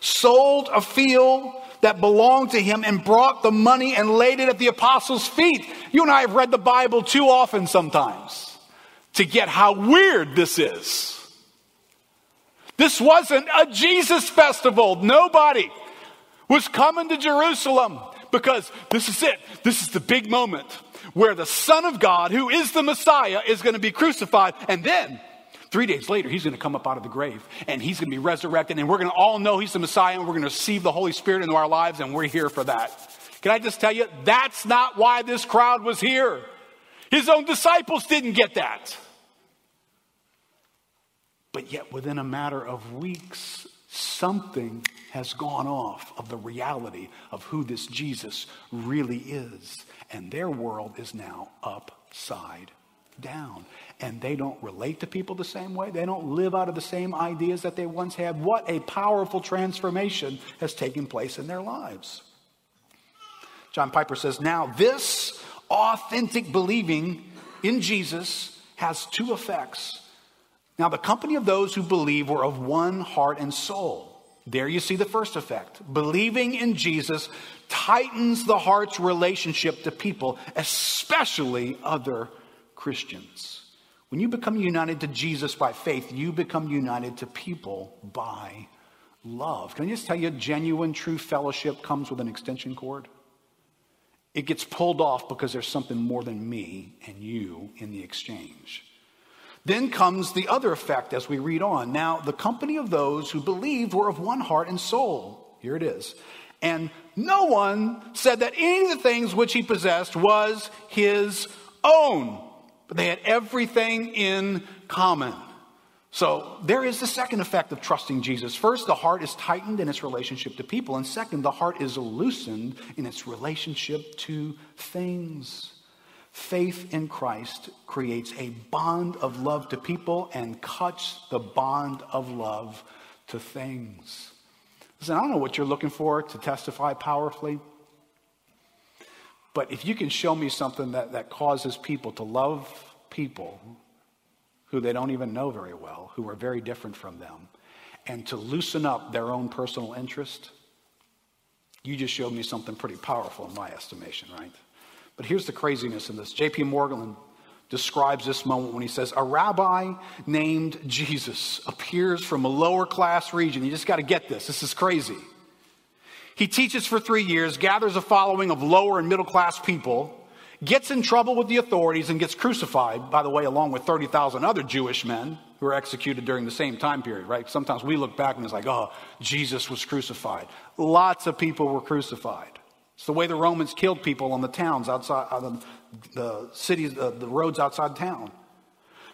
sold a field that belonged to him and brought the money and laid it at the apostles' feet. You and I have read the Bible too often sometimes to get how weird this is. This wasn't a Jesus festival. Nobody was coming to Jerusalem because this is it. This is the big moment where the Son of God, who is the Messiah, is going to be crucified. And then Three days later, he's going to come up out of the grave and he's going to be resurrected, and we're going to all know he's the Messiah, and we're going to receive the Holy Spirit into our lives, and we're here for that. Can I just tell you, that's not why this crowd was here. His own disciples didn't get that. But yet, within a matter of weeks, something has gone off of the reality of who this Jesus really is. And their world is now upside down. And they don't relate to people the same way. They don't live out of the same ideas that they once had. What a powerful transformation has taken place in their lives. John Piper says, Now, this authentic believing in Jesus has two effects. Now, the company of those who believe were of one heart and soul. There you see the first effect. Believing in Jesus tightens the heart's relationship to people, especially other Christians. When you become united to Jesus by faith, you become united to people by love. Can I just tell you, genuine, true fellowship comes with an extension cord? It gets pulled off because there's something more than me and you in the exchange. Then comes the other effect as we read on. Now, the company of those who believed were of one heart and soul. Here it is. And no one said that any of the things which he possessed was his own, but they had everything in common. So there is the second effect of trusting Jesus. First, the heart is tightened in its relationship to people. And second, the heart is loosened in its relationship to things. Faith in Christ creates a bond of love to people and cuts the bond of love to things. Listen, I don't know what you're looking for to testify powerfully, but if you can show me something that, that causes people to love people who they don't even know very well, who are very different from them, and to loosen up their own personal interest, you just showed me something pretty powerful in my estimation, right? But here's the craziness in this. J.P. Moreland describes this moment when he says, A rabbi named Jesus appears from a lower class region. You just got to get this. This is crazy. He teaches for three years, gathers a following of lower and middle class people, gets in trouble with the authorities and gets crucified, by the way, along with 30,000 other Jewish men who were executed during the same time period, right? Sometimes we look back and it's like, oh, Jesus was crucified. Lots of people were crucified. It's the way the Romans killed people on the towns outside, the cities, uh, the roads outside town.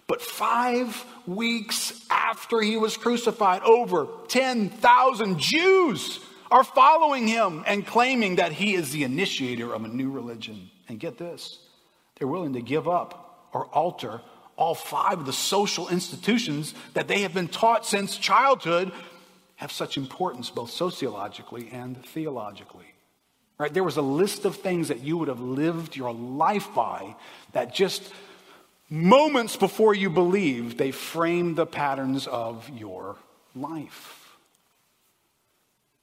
But five weeks after he was crucified, over 10,000 Jews are following him and claiming that he is the initiator of a new religion. And get this, they're willing to give up or alter all five of the social institutions that they have been taught since childhood have such importance both sociologically and theologically. Right? There was a list of things that you would have lived your life by that just moments before you believed, they framed the patterns of your life.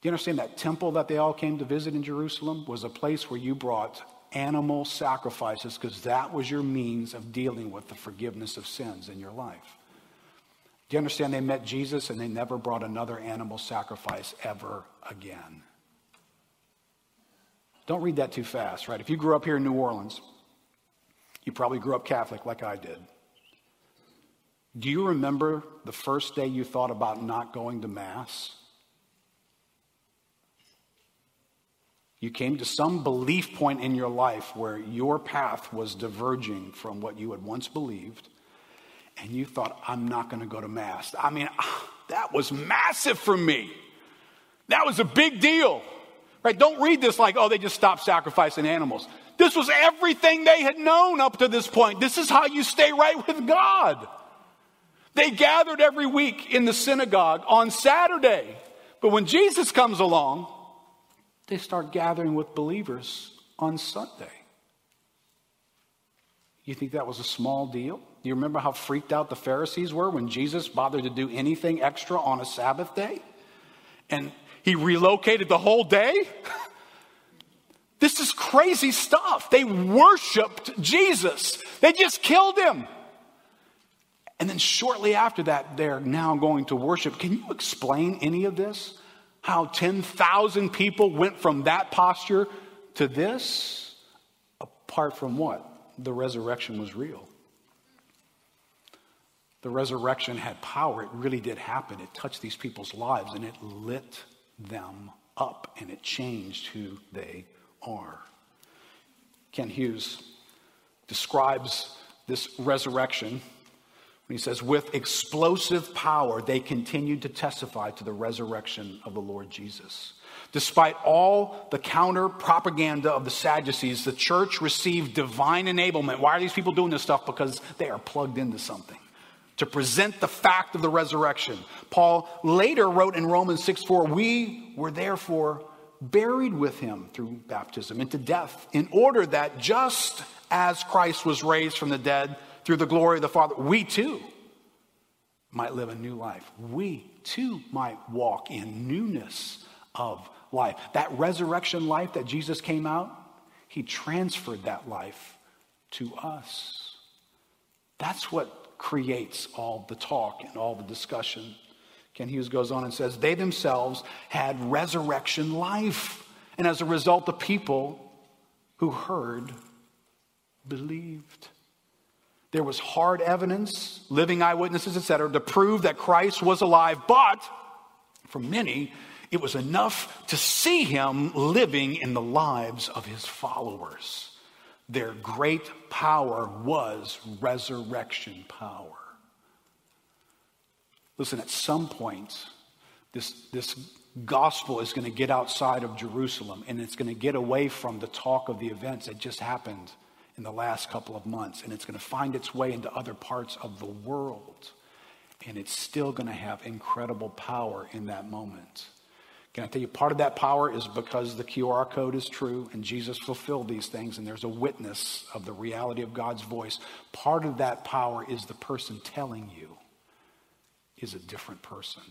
Do you understand that temple that they all came to visit in Jerusalem was a place where you brought animal sacrifices because that was your means of dealing with the forgiveness of sins in your life. Do you understand they met Jesus and they never brought another animal sacrifice ever again? Don't read that too fast, right? If you grew up here in New Orleans, you probably grew up Catholic like I did. Do you remember the first day you thought about not going to Mass? You came to some belief point in your life where your path was diverging from what you had once believed, and you thought, I'm not going to go to Mass. I mean, that was massive for me. That was a big deal. Right? Don't read this like, oh, they just stopped sacrificing animals. This was everything they had known up to this point. This is how you stay right with God. They gathered every week in the synagogue on Saturday. But when Jesus comes along, they start gathering with believers on Sunday. You think that was a small deal? Do you remember how freaked out the Pharisees were when Jesus bothered to do anything extra on a Sabbath day? And he relocated the whole day? This is crazy stuff. They worshiped Jesus, they just killed him. And then shortly after that, they're now going to worship. Can you explain any of this? how 10,000 people went from that posture to this, apart from what? The resurrection was real. The resurrection had power. It really did happen. It touched these people's lives and it lit them up and it changed who they are. Kent Hughes describes this resurrection when he says, with explosive power, they continued to testify to the resurrection of the Lord Jesus. Despite all the counter propaganda of the Sadducees, the church received divine enablement. Why are these people doing this stuff? Because they are plugged into something to present the fact of the resurrection. Paul later wrote in Romans 6 4, we were therefore buried with him through baptism into death, in order that just as Christ was raised from the dead through the glory of the Father, we too might live a new life. We too might walk in newness of life. That resurrection life that Jesus came out, he transferred that life to us. That's what creates all the talk and all the discussion. Kent Hughes goes on and says, They themselves had resurrection life. And as a result, the people who heard believed. There was hard evidence, living eyewitnesses, etc., to prove that Christ was alive, but for many, it was enough to see him living in the lives of his followers. Their great power was resurrection power. Listen, at some point, this, this gospel is going to get outside of Jerusalem and it's going to get away from the talk of the events that just happened in the last couple of months and it's going to find its way into other parts of the world. And it's still going to have incredible power in that moment. Can I tell you, part of that power is because the QR code is true and Jesus fulfilled these things and there's a witness of the reality of God's voice. Part of that power is the person telling you is a different person.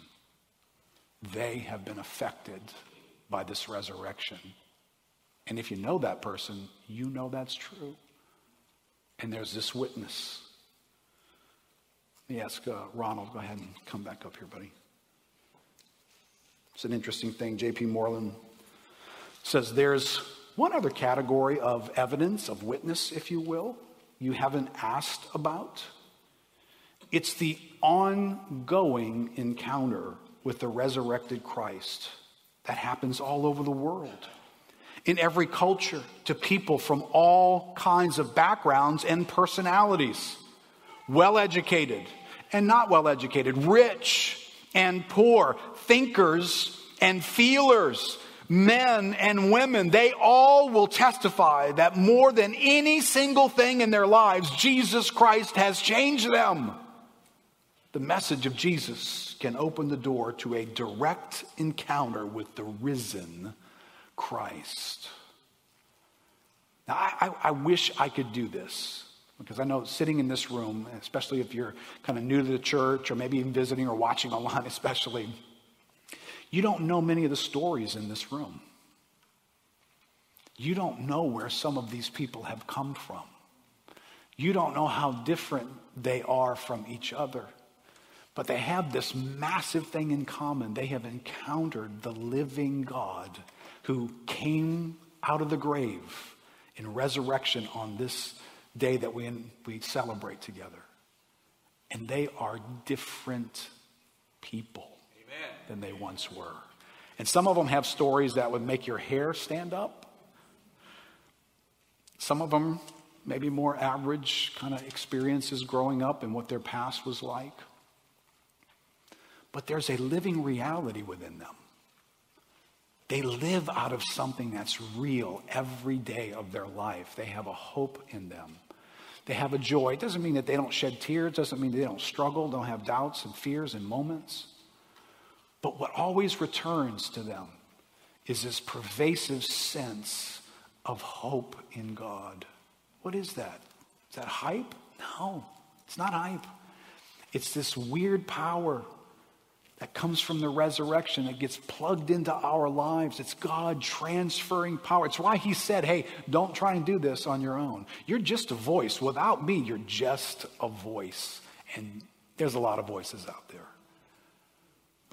They have been affected by this resurrection. And if you know that person, you know that's true. And there's this witness. Let me ask uh, Ronald, go ahead and come back up here, buddy. It's an interesting thing. J.P. Moreland says there's one other category of evidence, of witness, if you will, you haven't asked about. It's the ongoing encounter with the resurrected Christ that happens all over the world, in every culture, to people from all kinds of backgrounds and personalities, well educated and not well educated, rich and poor, thinkers and feelers, men and women, they all will testify that more than any single thing in their lives, Jesus Christ has changed them. The message of Jesus can open the door to a direct encounter with the risen Christ. Now, I, I, wish I could do this. Because I know sitting in this room, especially if you're kind of new to the church or maybe even visiting or watching online, especially, you don't know many of the stories in this room. You don't know where some of these people have come from. You don't know how different they are from each other. But they have this massive thing in common. They have encountered the living God who came out of the grave in resurrection on this day that we, we celebrate together. And they are different people. Than they once were. And some of them have stories that would make your hair stand up. Some of them maybe more average kind of experiences growing up and what their past was like. But there's a living reality within them. They live out of something that's real every day of their life. They have a hope in them. They have a joy. It doesn't mean that they don't shed tears, it doesn't mean they don't struggle, don't have doubts and fears and moments. But what always returns to them is this pervasive sense of hope in God. What is that? Is that hype? No, it's not hype. It's this weird power that comes from the resurrection that gets plugged into our lives. It's God transferring power. It's why He said, hey, don't try and do this on your own. You're just a voice. Without me, you're just a voice. And there's a lot of voices out there.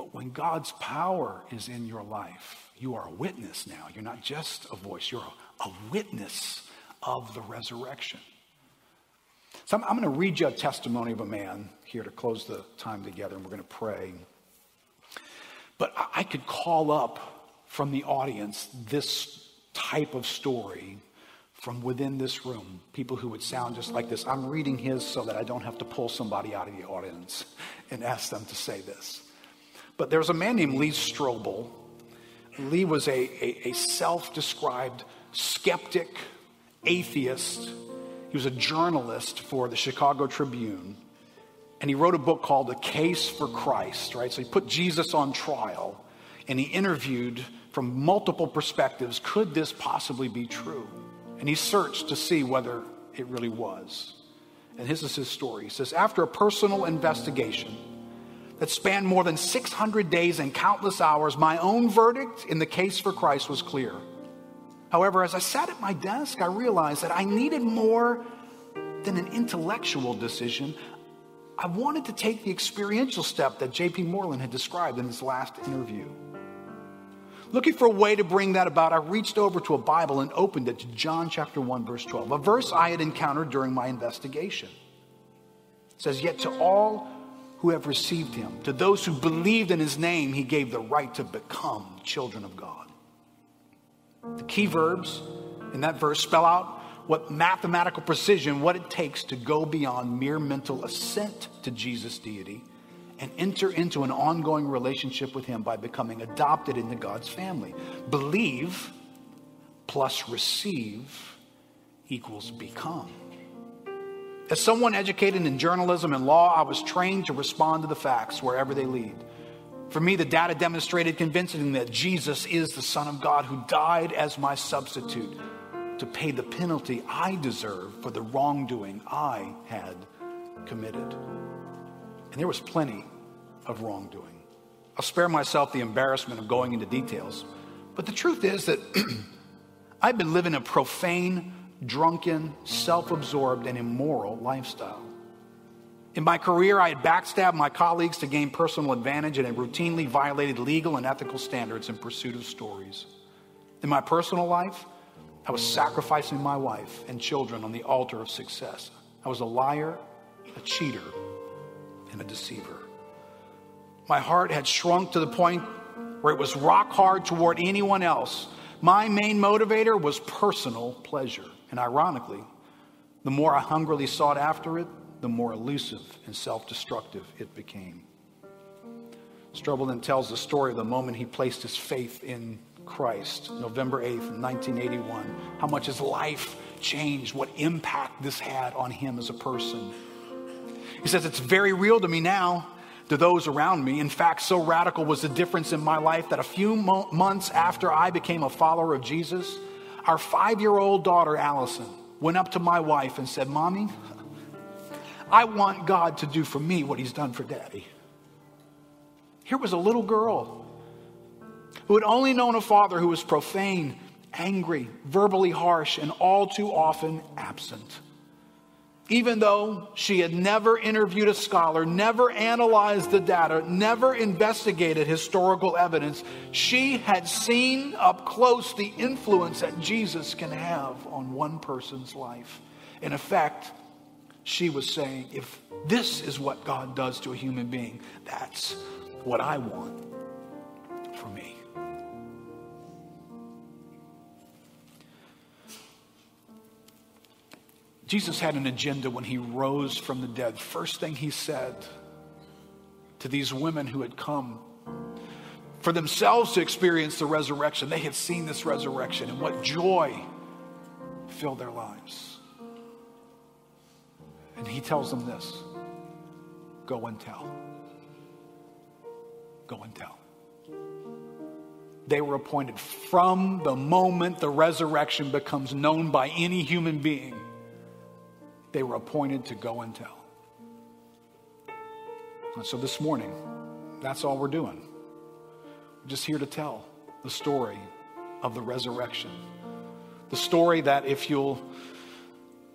But when God's power is in your life, you are a witness now. You're not just a voice, you're a, witness of the resurrection. So I'm, I'm going to read you a testimony of a man here to close the time together, and we're going to pray. But I could call up from the audience this type of story from within this room, people who would sound just like this. I'm reading his so that I don't have to pull somebody out of the audience and ask them to say this. But there's a man named Lee Strobel. Lee was a, a, a self described skeptic, atheist. He was a journalist for the Chicago Tribune. And he wrote a book called A Case for Christ, right? So he put Jesus on trial and he interviewed from multiple perspectives could this possibly be true? And he searched to see whether it really was. And this is his story. He says, After a personal investigation that spanned more than 600 days and countless hours, my own verdict in the case for Christ was clear. However, as I sat at my desk, I realized that I needed more than an intellectual decision. I wanted to take the experiential step that J.P. Moreland had described in his last interview. Looking for a way to bring that about, I reached over to a Bible and opened it to John chapter 1, verse 12, a verse I had encountered during my investigation. It says, Yet to all who have received him, to those who believed in his name, he gave the right to become children of God. The key verbs in that verse spell out what mathematical precision, what it takes to go beyond mere mental assent to Jesus' deity and enter into an ongoing relationship with Him by becoming adopted into God's family. Believe plus receive equals become. As someone educated in journalism and law, I was trained to respond to the facts wherever they lead. For me, the data demonstrated convincingly that Jesus is the Son of God who died as my substitute to pay the penalty I deserve for the wrongdoing I had committed. And there was plenty of wrongdoing. I'll spare myself the embarrassment of going into details. But the truth is that I've been living a profane, drunken, self absorbed, and immoral lifestyle. In my career, I had backstabbed my colleagues to gain personal advantage and had routinely violated legal and ethical standards in pursuit of stories. In my personal life, I was sacrificing my wife and children on the altar of success. I was a liar, a cheater, and a deceiver. My heart had shrunk to the point where it was rock hard toward anyone else. My main motivator was personal pleasure. And ironically, the more I hungrily sought after it, the more elusive and self destructive it became. Strobel then tells the story of the moment he placed his faith in Christ, November 8th, 1981, how much his life changed, what impact this had on him as a person. He says, It's very real to me now, to those around me. In fact, so radical was the difference in my life that a few mo- months after I became a follower of Jesus, our five year old daughter, Alison, went up to my wife and said, Mommy, I want God to do for me what He's done for Daddy. Here was a little girl who had only known a father who was profane, angry, verbally harsh, and all too often absent. Even though she had never interviewed a scholar, never analyzed the data, never investigated historical evidence, she had seen up close the influence that Jesus can have on one person's life. In effect, she was saying, if this is what God does to a human being, that's what I want for me. Jesus had an agenda when he rose from the dead. First thing he said to these women who had come for themselves to experience the resurrection, they had seen this resurrection and what joy filled their lives. And he tells them this go and tell. Go and tell. They were appointed from the moment the resurrection becomes known by any human being they were appointed to go and tell. And so this morning, that's all we're doing. We're just here to tell the story of the resurrection. The story that if you'll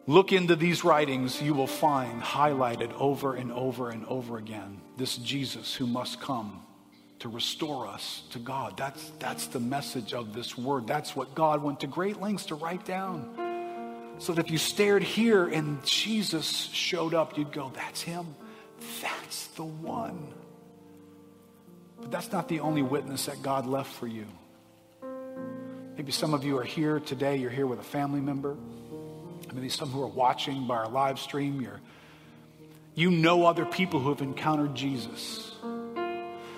look into these writings, you will find highlighted over and over and over again this Jesus who must come to restore us to God. That's, that's the message of this word. That's what God went to great lengths to write down. So that if you stared here and Jesus showed up, you'd go, That's him. That's the one. But that's not the only witness that God left for you. Maybe some of you are here today, you're here with a family member. Maybe some who are watching by our live stream, you're, you know other people who have encountered Jesus.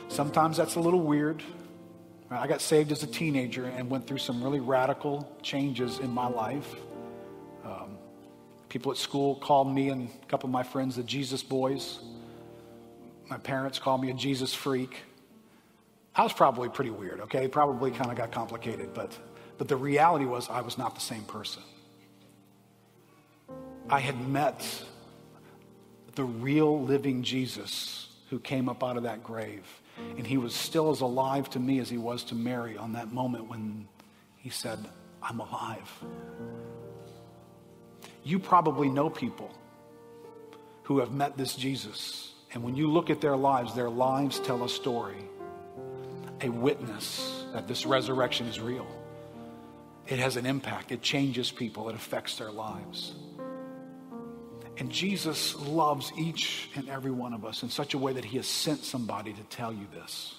Sometimes that's a little weird. I got saved as a teenager and went through some really radical changes in my life. Um, people at school called me and a couple of my friends the Jesus boys. My parents called me a Jesus freak. I was probably pretty weird, okay? Probably kind of got complicated, but, but the reality was I was not the same person. I had met the real living Jesus who came up out of that grave. And he was still as alive to me as he was to Mary on that moment when he said, I'm alive. You probably know people who have met this Jesus. And when you look at their lives, their lives tell a story, a witness that this resurrection is real. It has an impact, it changes people, it affects their lives. And Jesus loves each and every one of us in such a way that he has sent somebody to tell you this.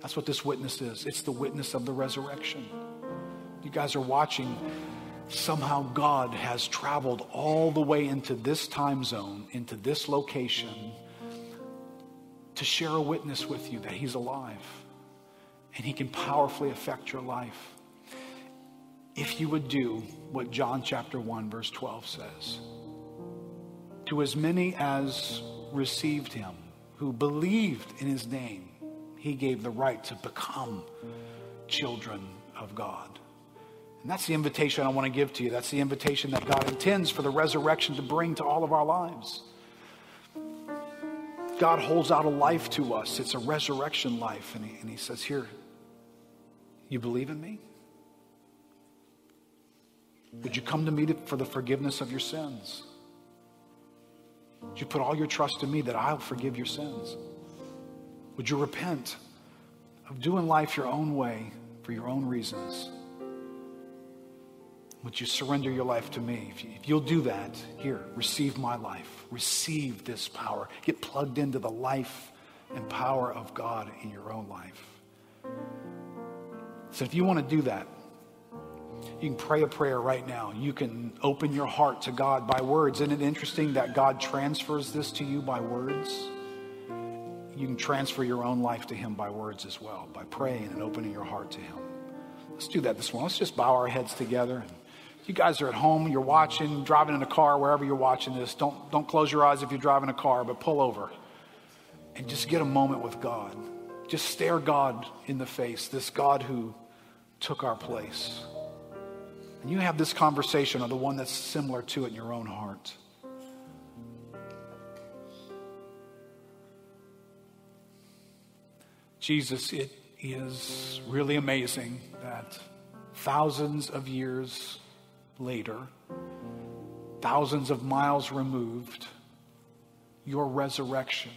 That's what this witness is. It's the witness of the resurrection. You guys are watching somehow God has traveled all the way into this time zone, into this location, to share a witness with you that He's alive and He can powerfully affect your life. If you would do what John chapter 1, verse 12 says To as many as received Him, who believed in His name, He gave the right to become children of God. And that's the invitation I want to give to you. That's the invitation that God intends for the resurrection to bring to all of our lives. God holds out a life to us. It's a resurrection life. And he, and he says, Here, you believe in me? Would you come to me for the forgiveness of your sins? Would you put all your trust in me that I'll forgive your sins? Would you repent of doing life your own way for your own reasons? Would you surrender your life to me? If, you, will do that, here, receive my life. Receive this power. Get plugged into the life and power of God in your own life. So if you want to do that, you can pray a prayer right now. You can open your heart to God by words. Isn't it interesting that God transfers this to you by words? You can transfer your own life to Him by words as well, by praying and opening your heart to Him. Let's do that this morning. Let's just bow our heads together. You guys are at home, you're watching, driving in a car, wherever you're watching this. Don't, don't close your eyes if you're driving a car, but pull over and just get a moment with God. Just stare God in the face, this God who took our place. And you have this conversation or the one that's similar to it in your own heart. Jesus, it is really amazing that thousands of years later, thousands of miles removed, your resurrection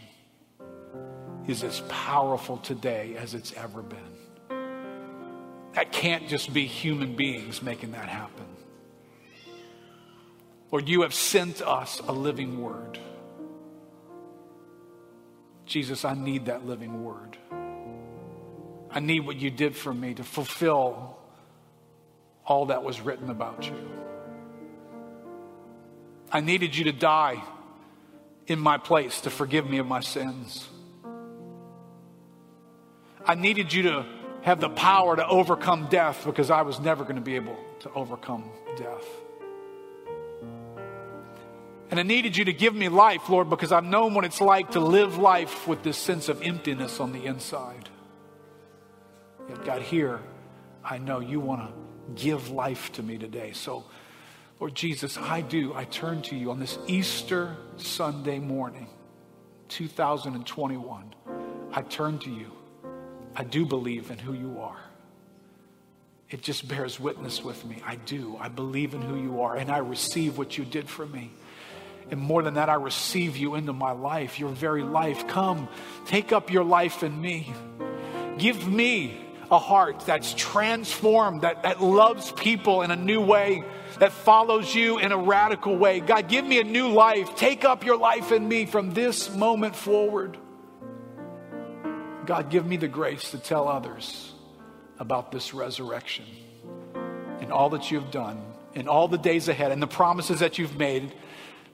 is as powerful today as it's ever been. That can't just be human beings making that happen. Lord, you have sent us a living word. Jesus, I need that living word. I need what you did for me to fulfill all that was written about you. I needed you to die in my place to forgive me of my sins. I needed you to have the power to overcome death because I was never going to be able to overcome death. And I needed you to give me life, Lord, because I've known what it's like to live life with this sense of emptiness on the inside. Yet, God, here, I know you want to give life to me today. So, Lord Jesus, I do. I turn to you on this Easter Sunday morning, 2021. I turn to you. I do believe in who you are. It just bears witness with me. I do. I believe in who you are, and I receive what you did for me. And more than that, I receive you into my life, your very life. Come, take up your life in me. Give me a heart that's transformed, that, that loves people in a new way, that follows you in a radical way. God, give me a new life. Take up your life in me from this moment forward. God, give me the grace to tell others about this resurrection and all that you've done and all the days ahead and the promises that you've made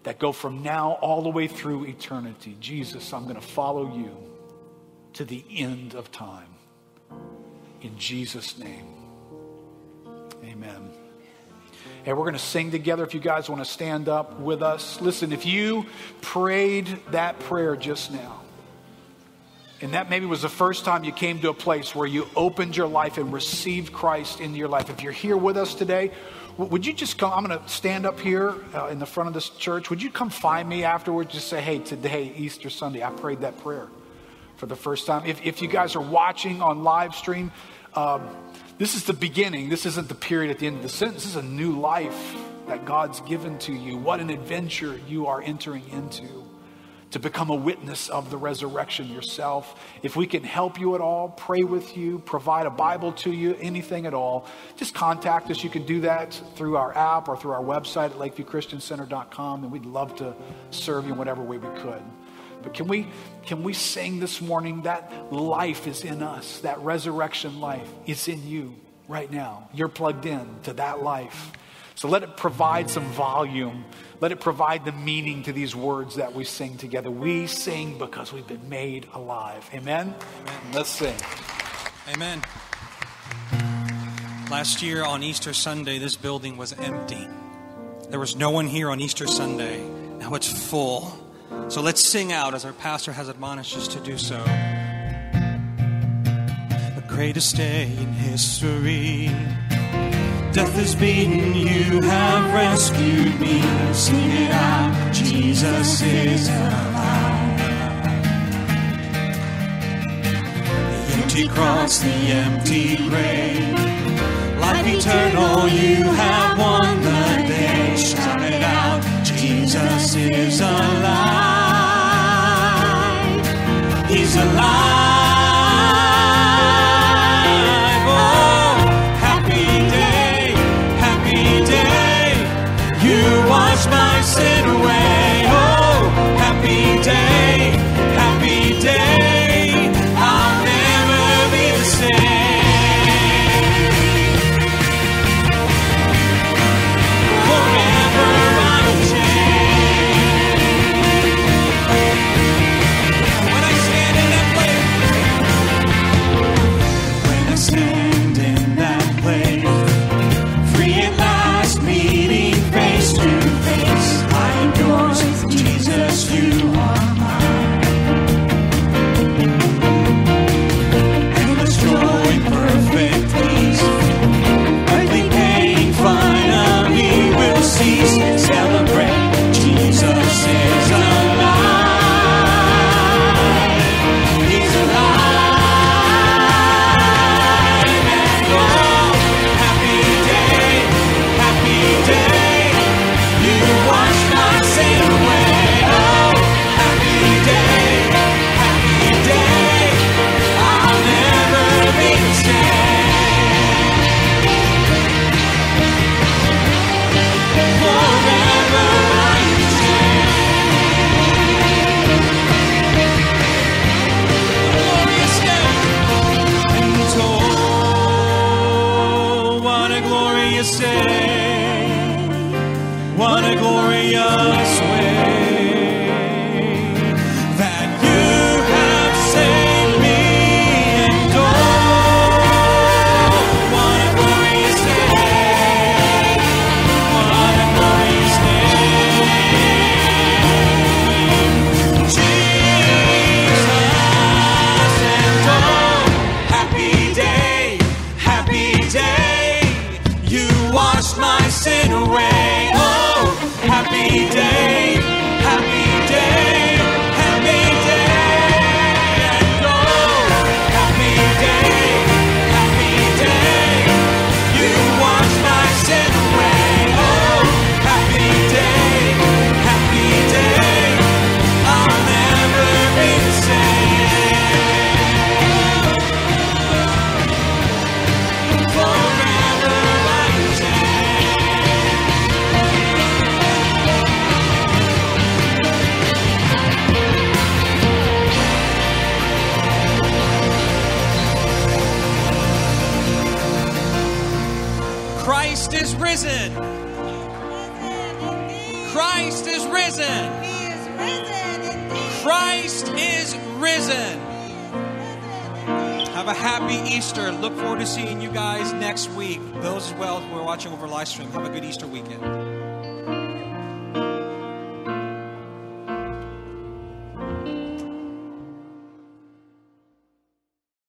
that go from now all the way through eternity. Jesus, I'm going to follow you to the end of time. In Jesus' name. Amen. And we're going to sing together if you guys want to stand up with us. Listen, if you prayed that prayer just now, and that maybe was the first time you came to a place where you opened your life and received Christ into your life. If you're here with us today, would you just come? I'm going to stand up here uh, in the front of this church. Would you come find me afterwards? Just say, hey, today, Easter Sunday, I prayed that prayer for the first time. If, if you guys are watching on live stream, um, this is the beginning. This isn't the period at the end of the sentence. This is a new life that God's given to you. What an adventure you are entering into to become a witness of the resurrection yourself. If we can help you at all, pray with you, provide a Bible to you, anything at all, just contact us. You can do that through our app or through our website at lakeview.christiancenter.com, and we'd love to serve you in whatever way we could. But can we, can we sing this morning that life is in us, that resurrection life is in you right now? You're plugged in to that life. So let it provide some volume. Let it provide the meaning to these words that we sing together. We sing because we've been made alive. Amen? Amen. Let's sing. Amen. Last year on Easter Sunday, this building was empty. There was no one here on Easter Sunday. Now it's full. So let's sing out as our pastor has admonished us to do so. The greatest day in history. Death is beaten, you have rescued me. Sing it out, Jesus is alive. The empty cross, the empty grave. Life eternal, you have won the day. Shout it out, Jesus is alive. Alive.